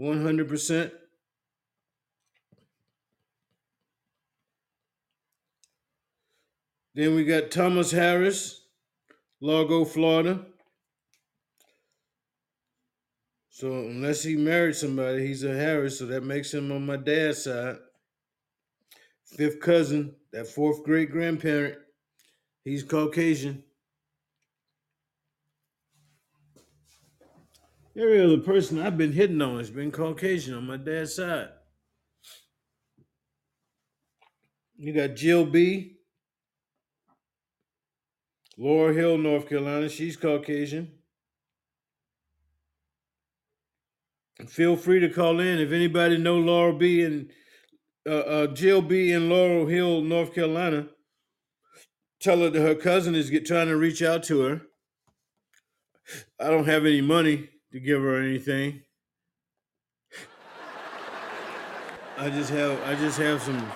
100%. Then we got Thomas Harris, Largo, Florida. So unless he married somebody, he's a Harris, so that makes him on my dad's side. Fifth cousin, that fourth great grandparent, he's Caucasian. Every other person I've been hitting on has been Caucasian on my dad's side. You got Jill B. Laurel Hill, North Carolina. She's Caucasian. Feel free to call in if anybody know Laurel B. and uh, uh, Jill B. in Laurel Hill, North Carolina. Tell her that her cousin is get, trying to reach out to her. I don't have any money to give her anything. I just have I just have some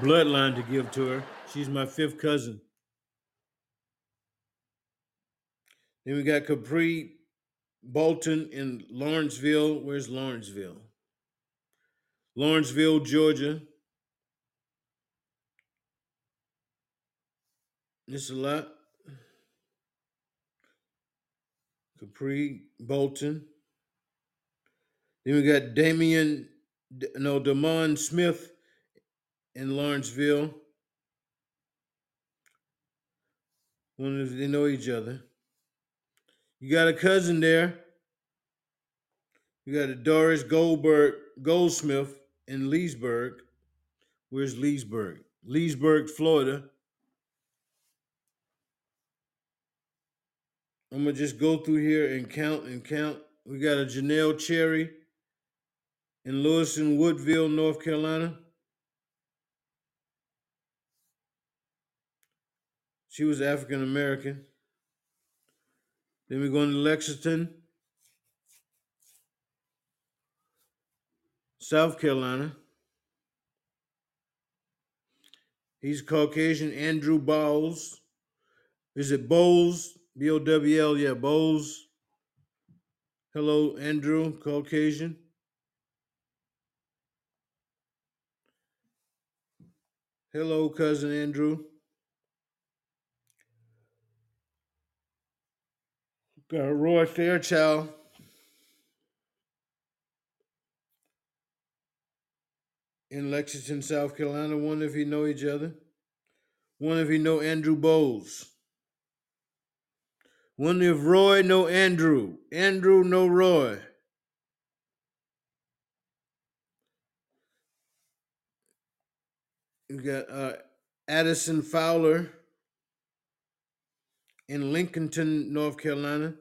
bloodline to give to her. She's my fifth cousin. Then we got Capri Bolton in Lawrenceville. Where's Lawrenceville? Lawrenceville, Georgia. It's a lot. Capri Bolton. Then we got Damian, no, Damon Smith in Lawrenceville. If they know each other. You got a cousin there. You got a Doris Goldberg Goldsmith in Leesburg. Where's Leesburg? Leesburg, Florida. I'm gonna just go through here and count and count. We got a Janelle Cherry in Lewiston, Woodville, North Carolina. She was African American. Then we're going to Lexington, South Carolina. He's Caucasian, Andrew Bowles. Is it Bowles? B O W L, yeah, Bowles. Hello, Andrew, Caucasian. Hello, cousin Andrew. Got Roy Fairchild. In Lexington, South Carolina. Wonder if you know each other. Wonder if you know Andrew Bowles. Wonder if Roy no Andrew. Andrew no Roy. You got uh, Addison Fowler in Lincolnton, North Carolina.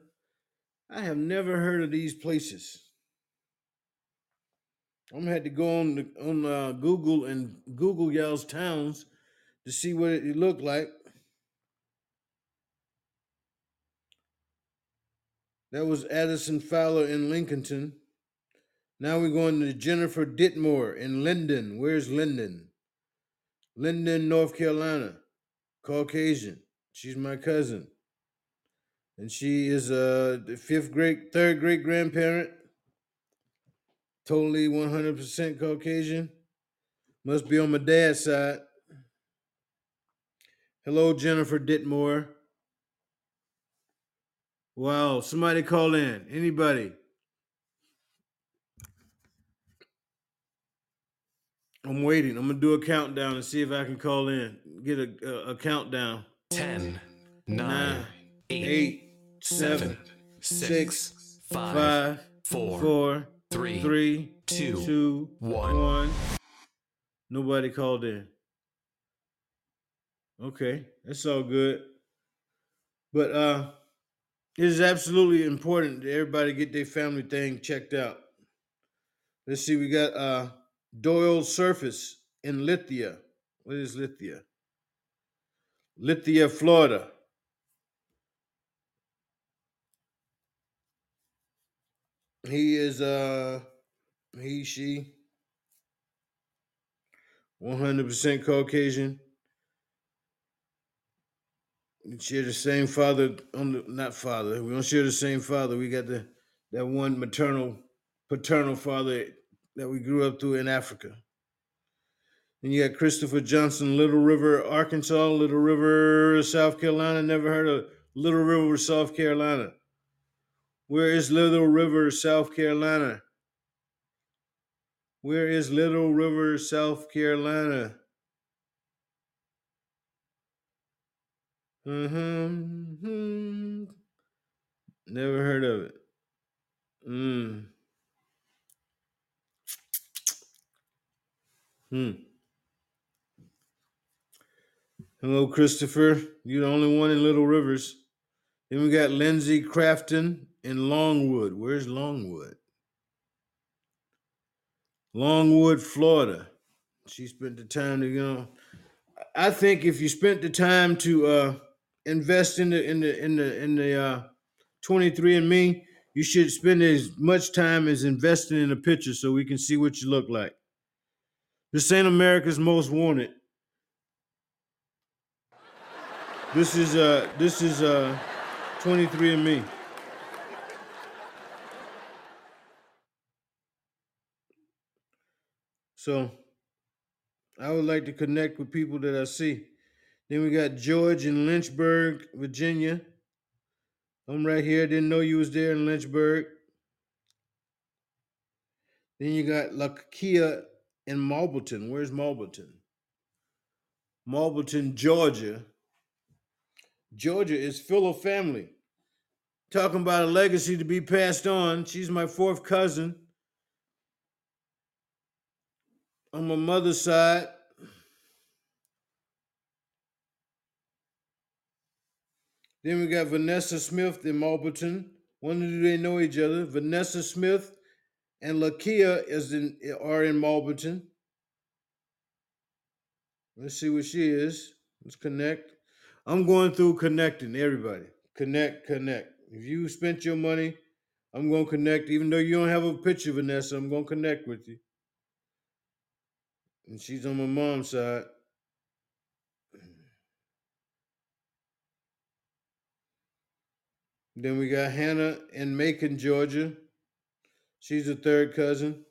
I have never heard of these places. I'm gonna have to go on the, on uh, Google and Google y'all's towns to see what it looked like. That was Addison Fowler in Lincolnton. Now we're going to Jennifer Ditmore in Linden. Where's Linden? Linden, North Carolina. Caucasian. She's my cousin. And she is a fifth great, third great grandparent. Totally 100% Caucasian. Must be on my dad's side. Hello, Jennifer Ditmore. Wow, somebody call in. Anybody? I'm waiting. I'm gonna do a countdown and see if I can call in. Get a a, a countdown. 10, 9, 8, 7, seven, 6, six, 5, five, four, four, three, three, two, two, one. one. Nobody called in. Okay, that's all good. But uh it is absolutely important that everybody get their family thing checked out. Let's see, we got uh Doyle Surface in Lithia. What is Lithia? Lithia, Florida. He is uh he she 100% Caucasian. Share the same father on the not father. We don't share the same father. We got the that one maternal paternal father that we grew up through in Africa. And you got Christopher Johnson, Little River, Arkansas, Little River, South Carolina. Never heard of Little River, South Carolina. Where is Little River, South Carolina? Where is Little River, South Carolina? Hmm Never heard of it. Mm. Hmm. Hello, Christopher. You're the only one in Little Rivers. Then we got Lindsay Crafton in Longwood. Where's Longwood? Longwood, Florida. She spent the time to you know. I think if you spent the time to uh, invest in the in the in the in the uh, 23andMe, you should spend as much time as investing in a picture so we can see what you look like. This ain't America's Most Wanted. This is uh this is uh 23andMe. So I would like to connect with people that I see. Then we got George in Lynchburg, Virginia. I'm right here. Didn't know you was there in Lynchburg. Then you got Lakia in Marlborough. Where's Marlborough? Marlborough, Georgia. Georgia is full of family. Talking about a legacy to be passed on. She's my fourth cousin on my mother's side. Then we got Vanessa Smith in Malberton. When do they know each other? Vanessa Smith and Lakia is in are in Malberton. Let's see what she is. Let's connect. I'm going through connecting everybody. Connect, connect. If you spent your money, I'm going to connect. Even though you don't have a picture, Vanessa, I'm going to connect with you. And she's on my mom's side. Then we got Hannah in Macon, Georgia. She's a third cousin.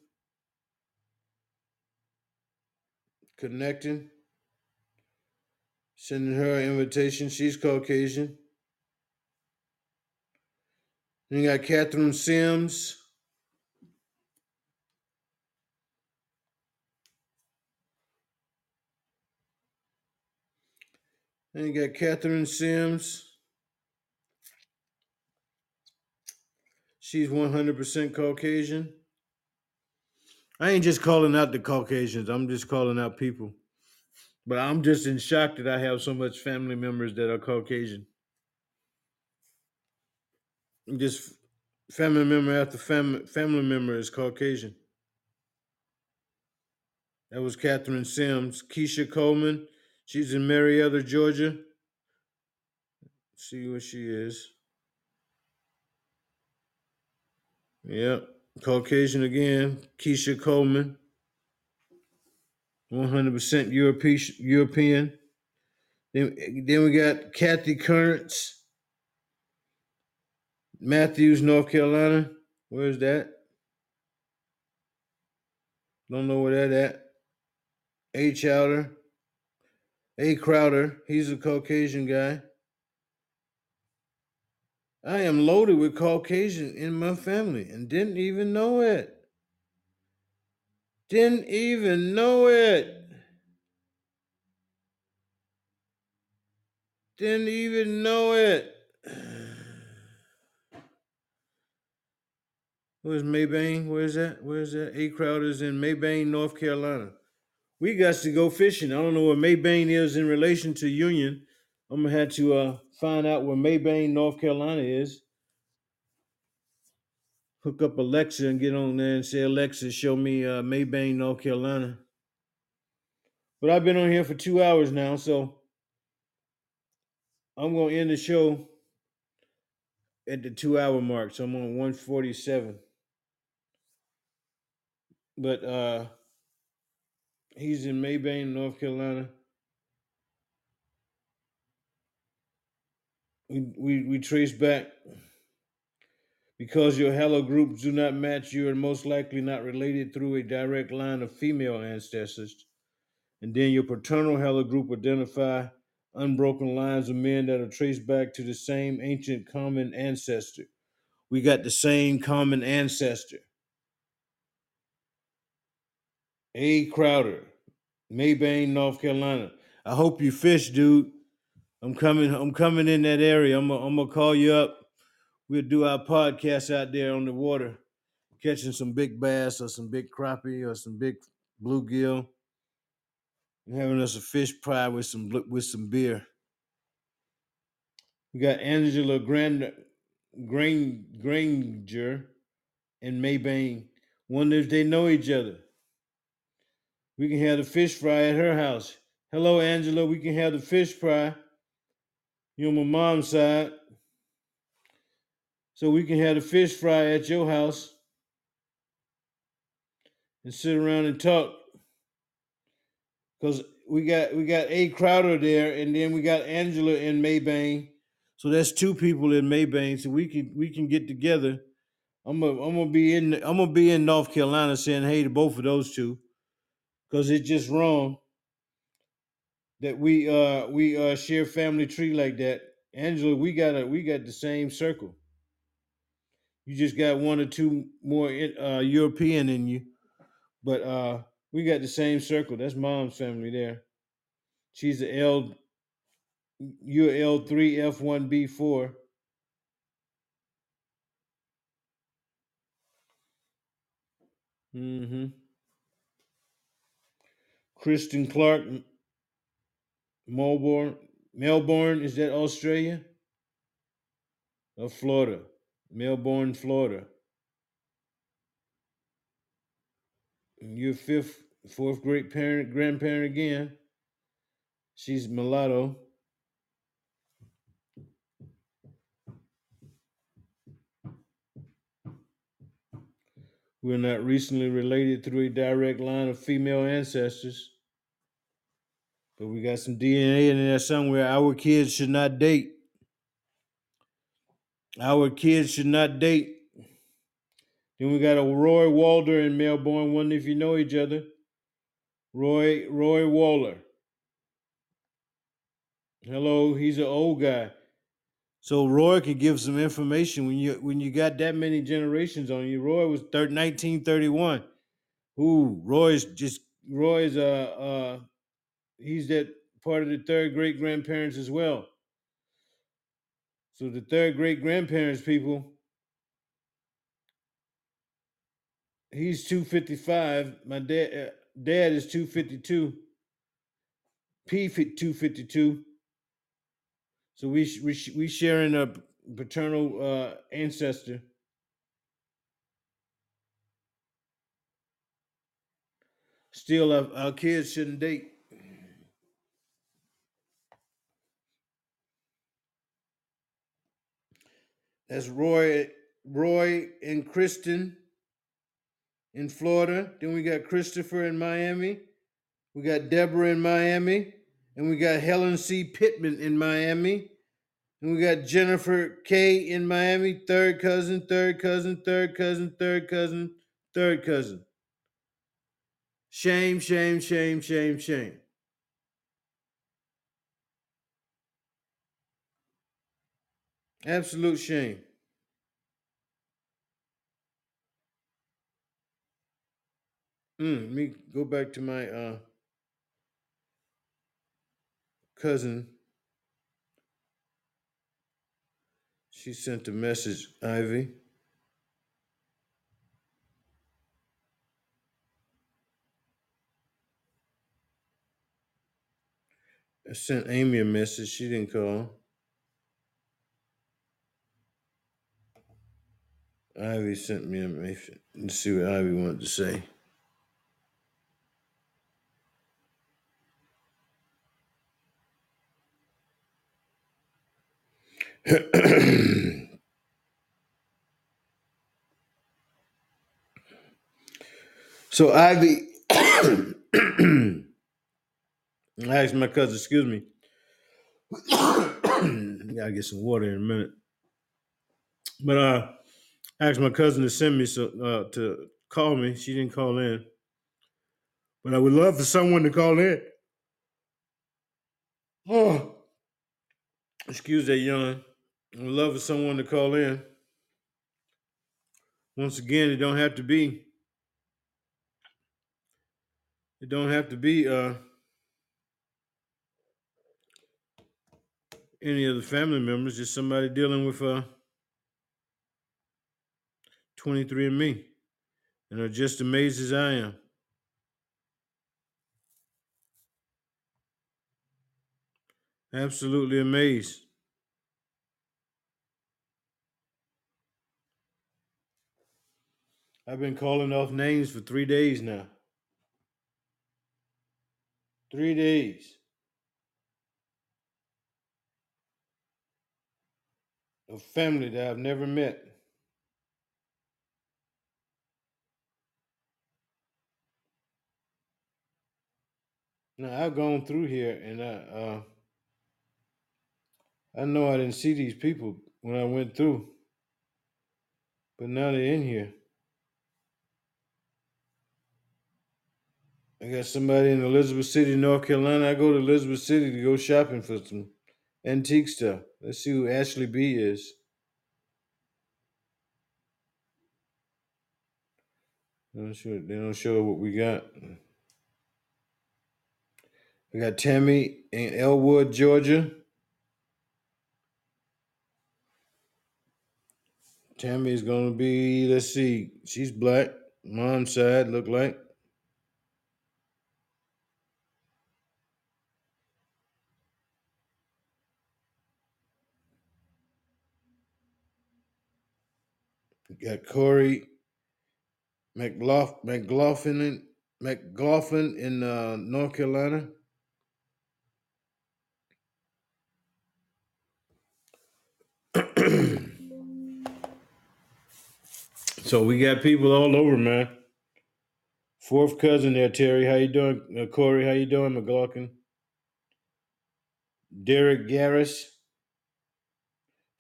Connecting. Sending her an invitation. She's Caucasian. Then you got Catherine Sims. Then you got Catherine Sims. She's 100% Caucasian. I ain't just calling out the Caucasians. I'm just calling out people. But I'm just in shock that I have so much family members that are Caucasian. Just family member after family family member is Caucasian. That was Catherine Sims. Keisha Coleman. She's in Marietta, Georgia. see what she is. Yep. Caucasian again. Keisha Coleman. 100% European. European. Then, then we got Kathy Currents. Matthews, North Carolina. Where's that? Don't know where that at. A Chowder. A Crowder. He's a Caucasian guy. I am loaded with Caucasian in my family and didn't even know it. Didn't even know it. Didn't even know it. Where's Maybane? Where's that? Where's that? A Crowder's in Maybane, North Carolina. We got to go fishing. I don't know what Maybane is in relation to Union. I'm gonna have to uh, find out where Maybane, North Carolina is. Hook up Alexa and get on there and say, Alexa, show me uh, Maybane, North Carolina. But I've been on here for two hours now, so I'm gonna end the show at the two hour mark. So I'm on 147. But uh he's in Maybane, North Carolina. We we, trace back because your haplogroups do not match, you are most likely not related through a direct line of female ancestors. And then your paternal haplogroup identify unbroken lines of men that are traced back to the same ancient common ancestor. We got the same common ancestor. A. Crowder, Maybane, North Carolina. I hope you fish, dude. I'm coming. I'm coming in that area. I'm. Gonna, I'm gonna call you up. We'll do our podcast out there on the water, catching some big bass or some big crappie or some big bluegill, and having us a fish pie with some with some beer. We got Angela Grand Grain, Granger and Maybane. Wonder if they know each other. We can have the fish fry at her house. Hello, Angela. We can have the fish fry. You're on my mom's side. So we can have the fish fry at your house and sit around and talk. Cause we got we got A Crowder there, and then we got Angela in Maybane. So that's two people in Maybane. So we can we can get together. I'm gonna I'm gonna be in I'm gonna be in North Carolina saying hey to both of those two, cause it's just wrong that we uh we uh share family tree like that. Angela, we got a we got the same circle. You just got one or two more uh European in you, but uh we got the same circle. That's mom's family there. She's the L you're L three F one B four. Mm-hmm. Kristen Clark, Melbourne. Melbourne, is that Australia? of Florida, Melbourne, Florida. And You're fifth, fourth great parent, grandparent again. She's mulatto. We're not recently related through a direct line of female ancestors, but we got some DNA in there somewhere. Our kids should not date. Our kids should not date. Then we got a Roy Walder in Melbourne. Wonder if you know each other. Roy Roy Waller. Hello, he's an old guy. So Roy could give some information when you when you got that many generations on you. Roy was thir- 1931. Ooh, Roy's just Roy's uh uh he's that part of the third great grandparents as well. So the third great grandparents people, he's 255. My dad uh, dad is 252. P 252. So we we we sharing a paternal uh ancestor. Still, our, our kids shouldn't date. That's Roy, Roy and Kristen in Florida. Then we got Christopher in Miami. We got Deborah in Miami. And we got Helen C. Pittman in Miami. And we got Jennifer K in Miami. Third cousin, third cousin, third cousin, third cousin, third cousin. Shame, shame, shame, shame, shame. Absolute shame. Mm, let me go back to my uh, cousin. She sent a message, Ivy. I sent Amy a message. She didn't call. Ivy sent me message. Let's see what Ivy wanted to say. so Ivy, I asked my cousin, excuse me. Gotta get some water in a minute. But uh, asked my cousin to send me so uh, to call me. She didn't call in, but I would love for someone to call in. Oh, excuse that yawn. I would love for someone to call in. Once again, it don't have to be. It don't have to be uh any of the family members. Just somebody dealing with uh 23andMe, and are just amazed as I am. Absolutely amazed. I've been calling off names for three days now. Three days of family that I've never met. Now I've gone through here, and I uh, I know I didn't see these people when I went through, but now they're in here. I got somebody in Elizabeth City, North Carolina. I go to Elizabeth City to go shopping for some antique stuff. Let's see who Ashley B is. Don't show, they don't show what we got. We got Tammy in Elwood, Georgia. Tammy is gonna be, let's see, she's black. Mom's side look like. We got Corey McLaugh- McLaughlin, in- McLaughlin in uh, North Carolina. So we got people all over, man. Fourth cousin there, Terry. How you doing, uh, Corey? How you doing, McLaughlin? Derek Garris,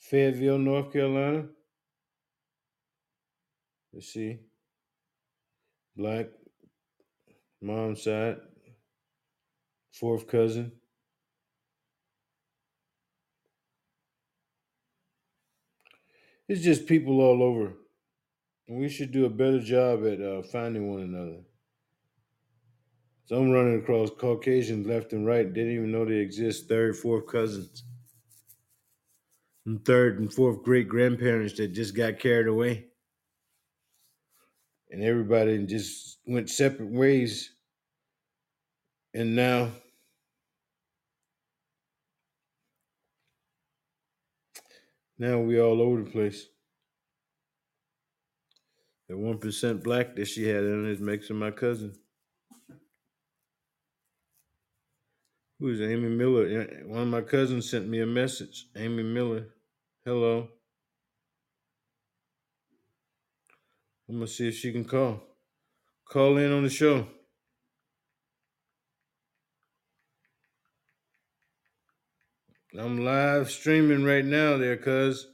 Fayetteville, North Carolina. Let's see. Black, mom's side, fourth cousin. It's just people all over. We should do a better job at uh, finding one another. So I'm running across Caucasians left and right. Didn't even know they exist. Third, fourth cousins. And third and fourth great grandparents that just got carried away. And everybody just went separate ways. And now now we all over the place. The one percent black that she had in it makes her my cousin. Who is Amy Miller? One of my cousins sent me a message. Amy Miller. Hello. I'm gonna see if she can call. Call in on the show. I'm live streaming right now there, cuz.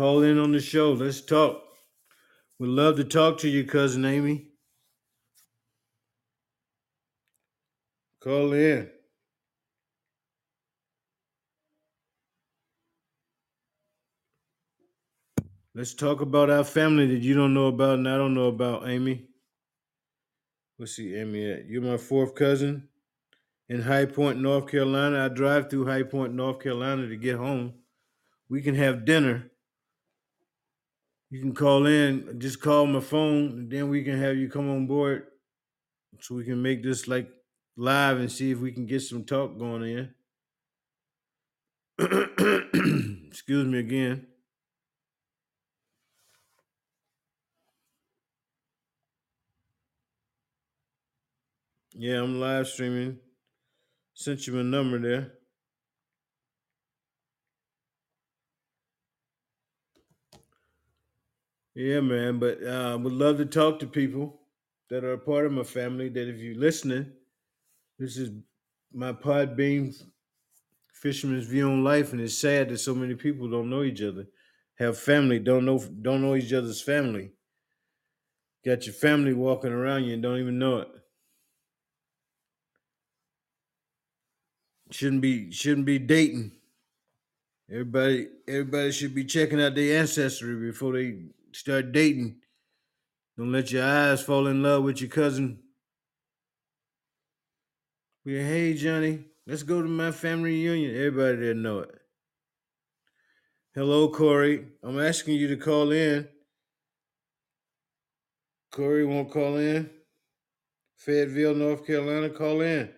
Call in on the show. Let's talk. We'd love to talk to you, cousin Amy. Call in. Let's talk about our family that you don't know about and I don't know about, Amy. Let's see, Amy. You're my fourth cousin in High Point, North Carolina. I drive through High Point, North Carolina to get home. We can have dinner. You can call in, just call my phone, then we can have you come on board so we can make this like live and see if we can get some talk going in. Excuse me again. Yeah, I'm live streaming. Sent you my number there. Yeah, man. But uh, would love to talk to people that are a part of my family. That if you're listening, this is my Podbean Fisherman's View on Life, and it's sad that so many people don't know each other, have family, don't know don't know each other's family. Got your family walking around you and don't even know it. Shouldn't be shouldn't be dating. Everybody everybody should be checking out their ancestry before they start dating. Don't let your eyes fall in love with your cousin. Like, hey Johnny, let's go to my family reunion. Everybody didn't know it. Hello, Corey. I'm asking you to call in. Corey won't call in. Fayetteville, North Carolina, call in.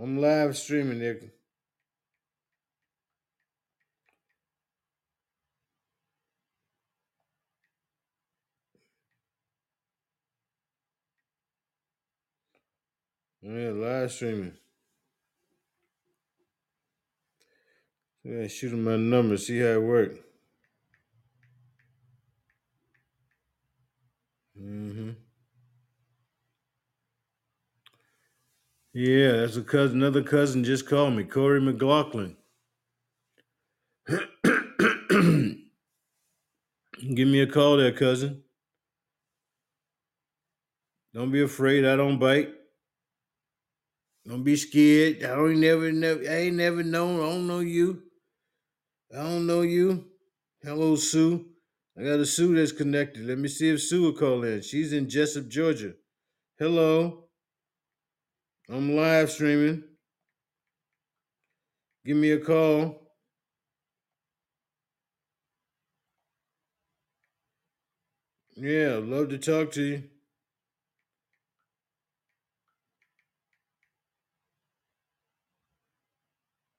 I'm live streaming there. Yeah, live streaming. Yeah, shoot him my number, see how it works. hmm Yeah, that's a cousin. Another cousin just called me, Corey McLaughlin. Give me a call there, cousin. Don't be afraid. I don't bite. Don't be scared. I don't never, never, I ain't never known. I don't know you. I don't know you. Hello, Sue. I got a Sue that's connected. Let me see if Sue will call in. She's in Jesup, Georgia. Hello. I'm live streaming. Give me a call. Yeah, love to talk to you.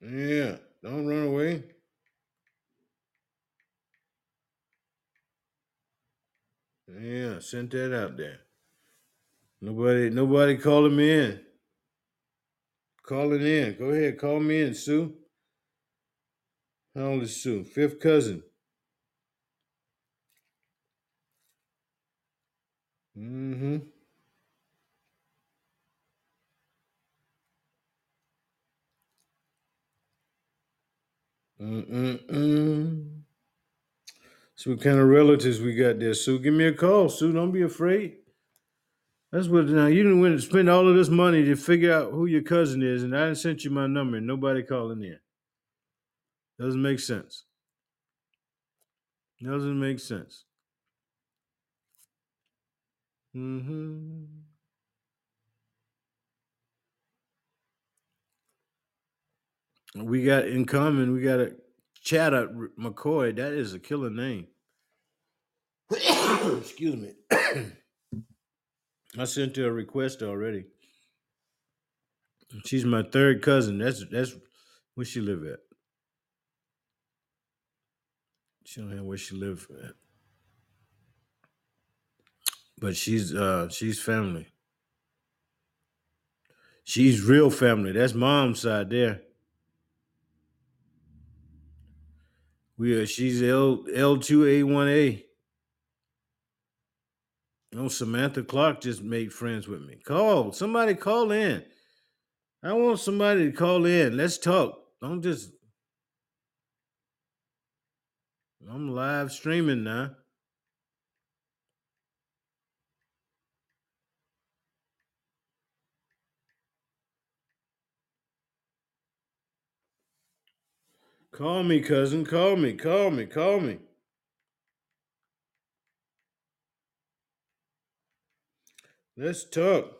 Yeah, don't run away. Yeah, sent that out there. Nobody, nobody calling me in. Calling in. Go ahead, call me in, Sue. How old is Sue? Fifth cousin. Mm-hmm. Mm-mm-mm. So what kind of relatives we got there, Sue? Give me a call, Sue. Don't be afraid. That's what now you didn't went to spend all of this money to figure out who your cousin is, and I didn't sent you my number and nobody calling in. Doesn't make sense. Doesn't make sense. Mm-hmm. We got in common, we got a chat up McCoy. That is a killer name. Excuse me. I sent her a request already. She's my third cousin. That's that's where she live at. She don't know where she live at. But she's uh she's family. She's real family. That's mom's side there. We are she's L L two A one A. Oh, Samantha Clark just made friends with me. Call. Somebody call in. I want somebody to call in. Let's talk. Don't just I'm live streaming now. Call me, cousin. Call me. Call me. Call me. Let's talk.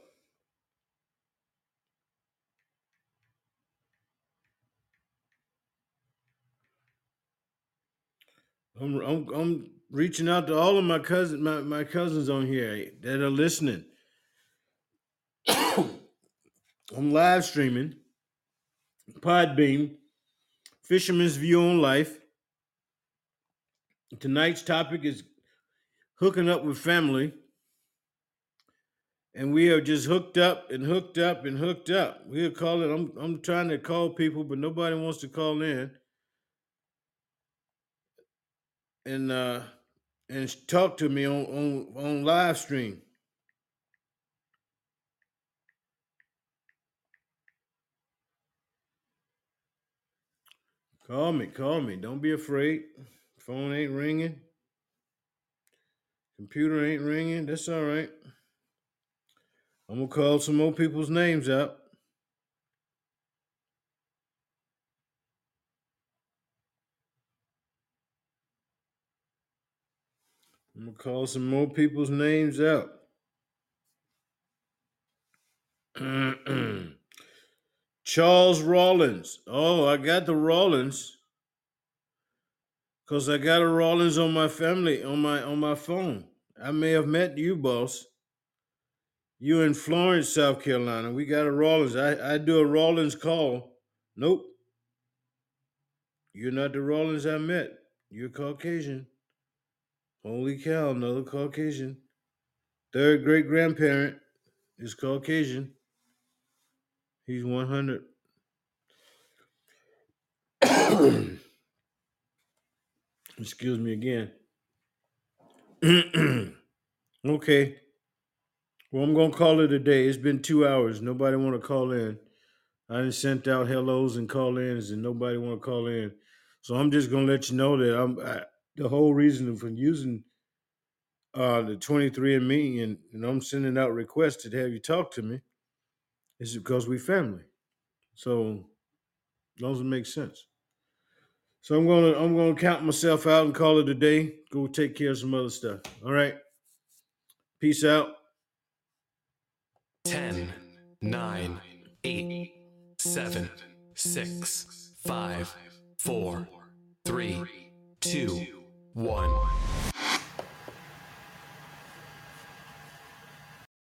I'm, I'm I'm reaching out to all of my cousins, my, my cousins on here that are listening. I'm live streaming, Podbean, Fisherman's View on Life. Tonight's topic is hooking up with family. And we are just hooked up and hooked up and hooked up. We're calling. I'm I'm trying to call people, but nobody wants to call in. And uh and talk to me on on, on live stream. Call me, call me. Don't be afraid. Phone ain't ringing. Computer ain't ringing. That's all right. I'm gonna call some more people's names out. I'm gonna call some more people's names out. Charles Rollins. Oh, I got the Rollins. Cause I got a Rollins on my family on my on my phone. I may have met you, boss. You in Florence, South Carolina. We got a Rollins. I, I do a Rollins call. Nope. You're not the Rollins I met. You're Caucasian. Holy cow, another Caucasian. Third great grandparent is Caucasian. He's 100. Excuse me again. okay. Well, I'm gonna call it a day. It's been two hours. Nobody want to call in. I done sent out hellos and call ins, and nobody want to call in. So I'm just gonna let you know that I'm I, the whole reason for using uh, the 23andMe and, and I'm sending out requests to have you talk to me is because we family. So doesn't make sense. So I'm gonna I'm gonna count myself out and call it a day. Go take care of some other stuff. All right. Peace out. 10, 9, 8, 7, 6, 5, 4, 3, 2, 1.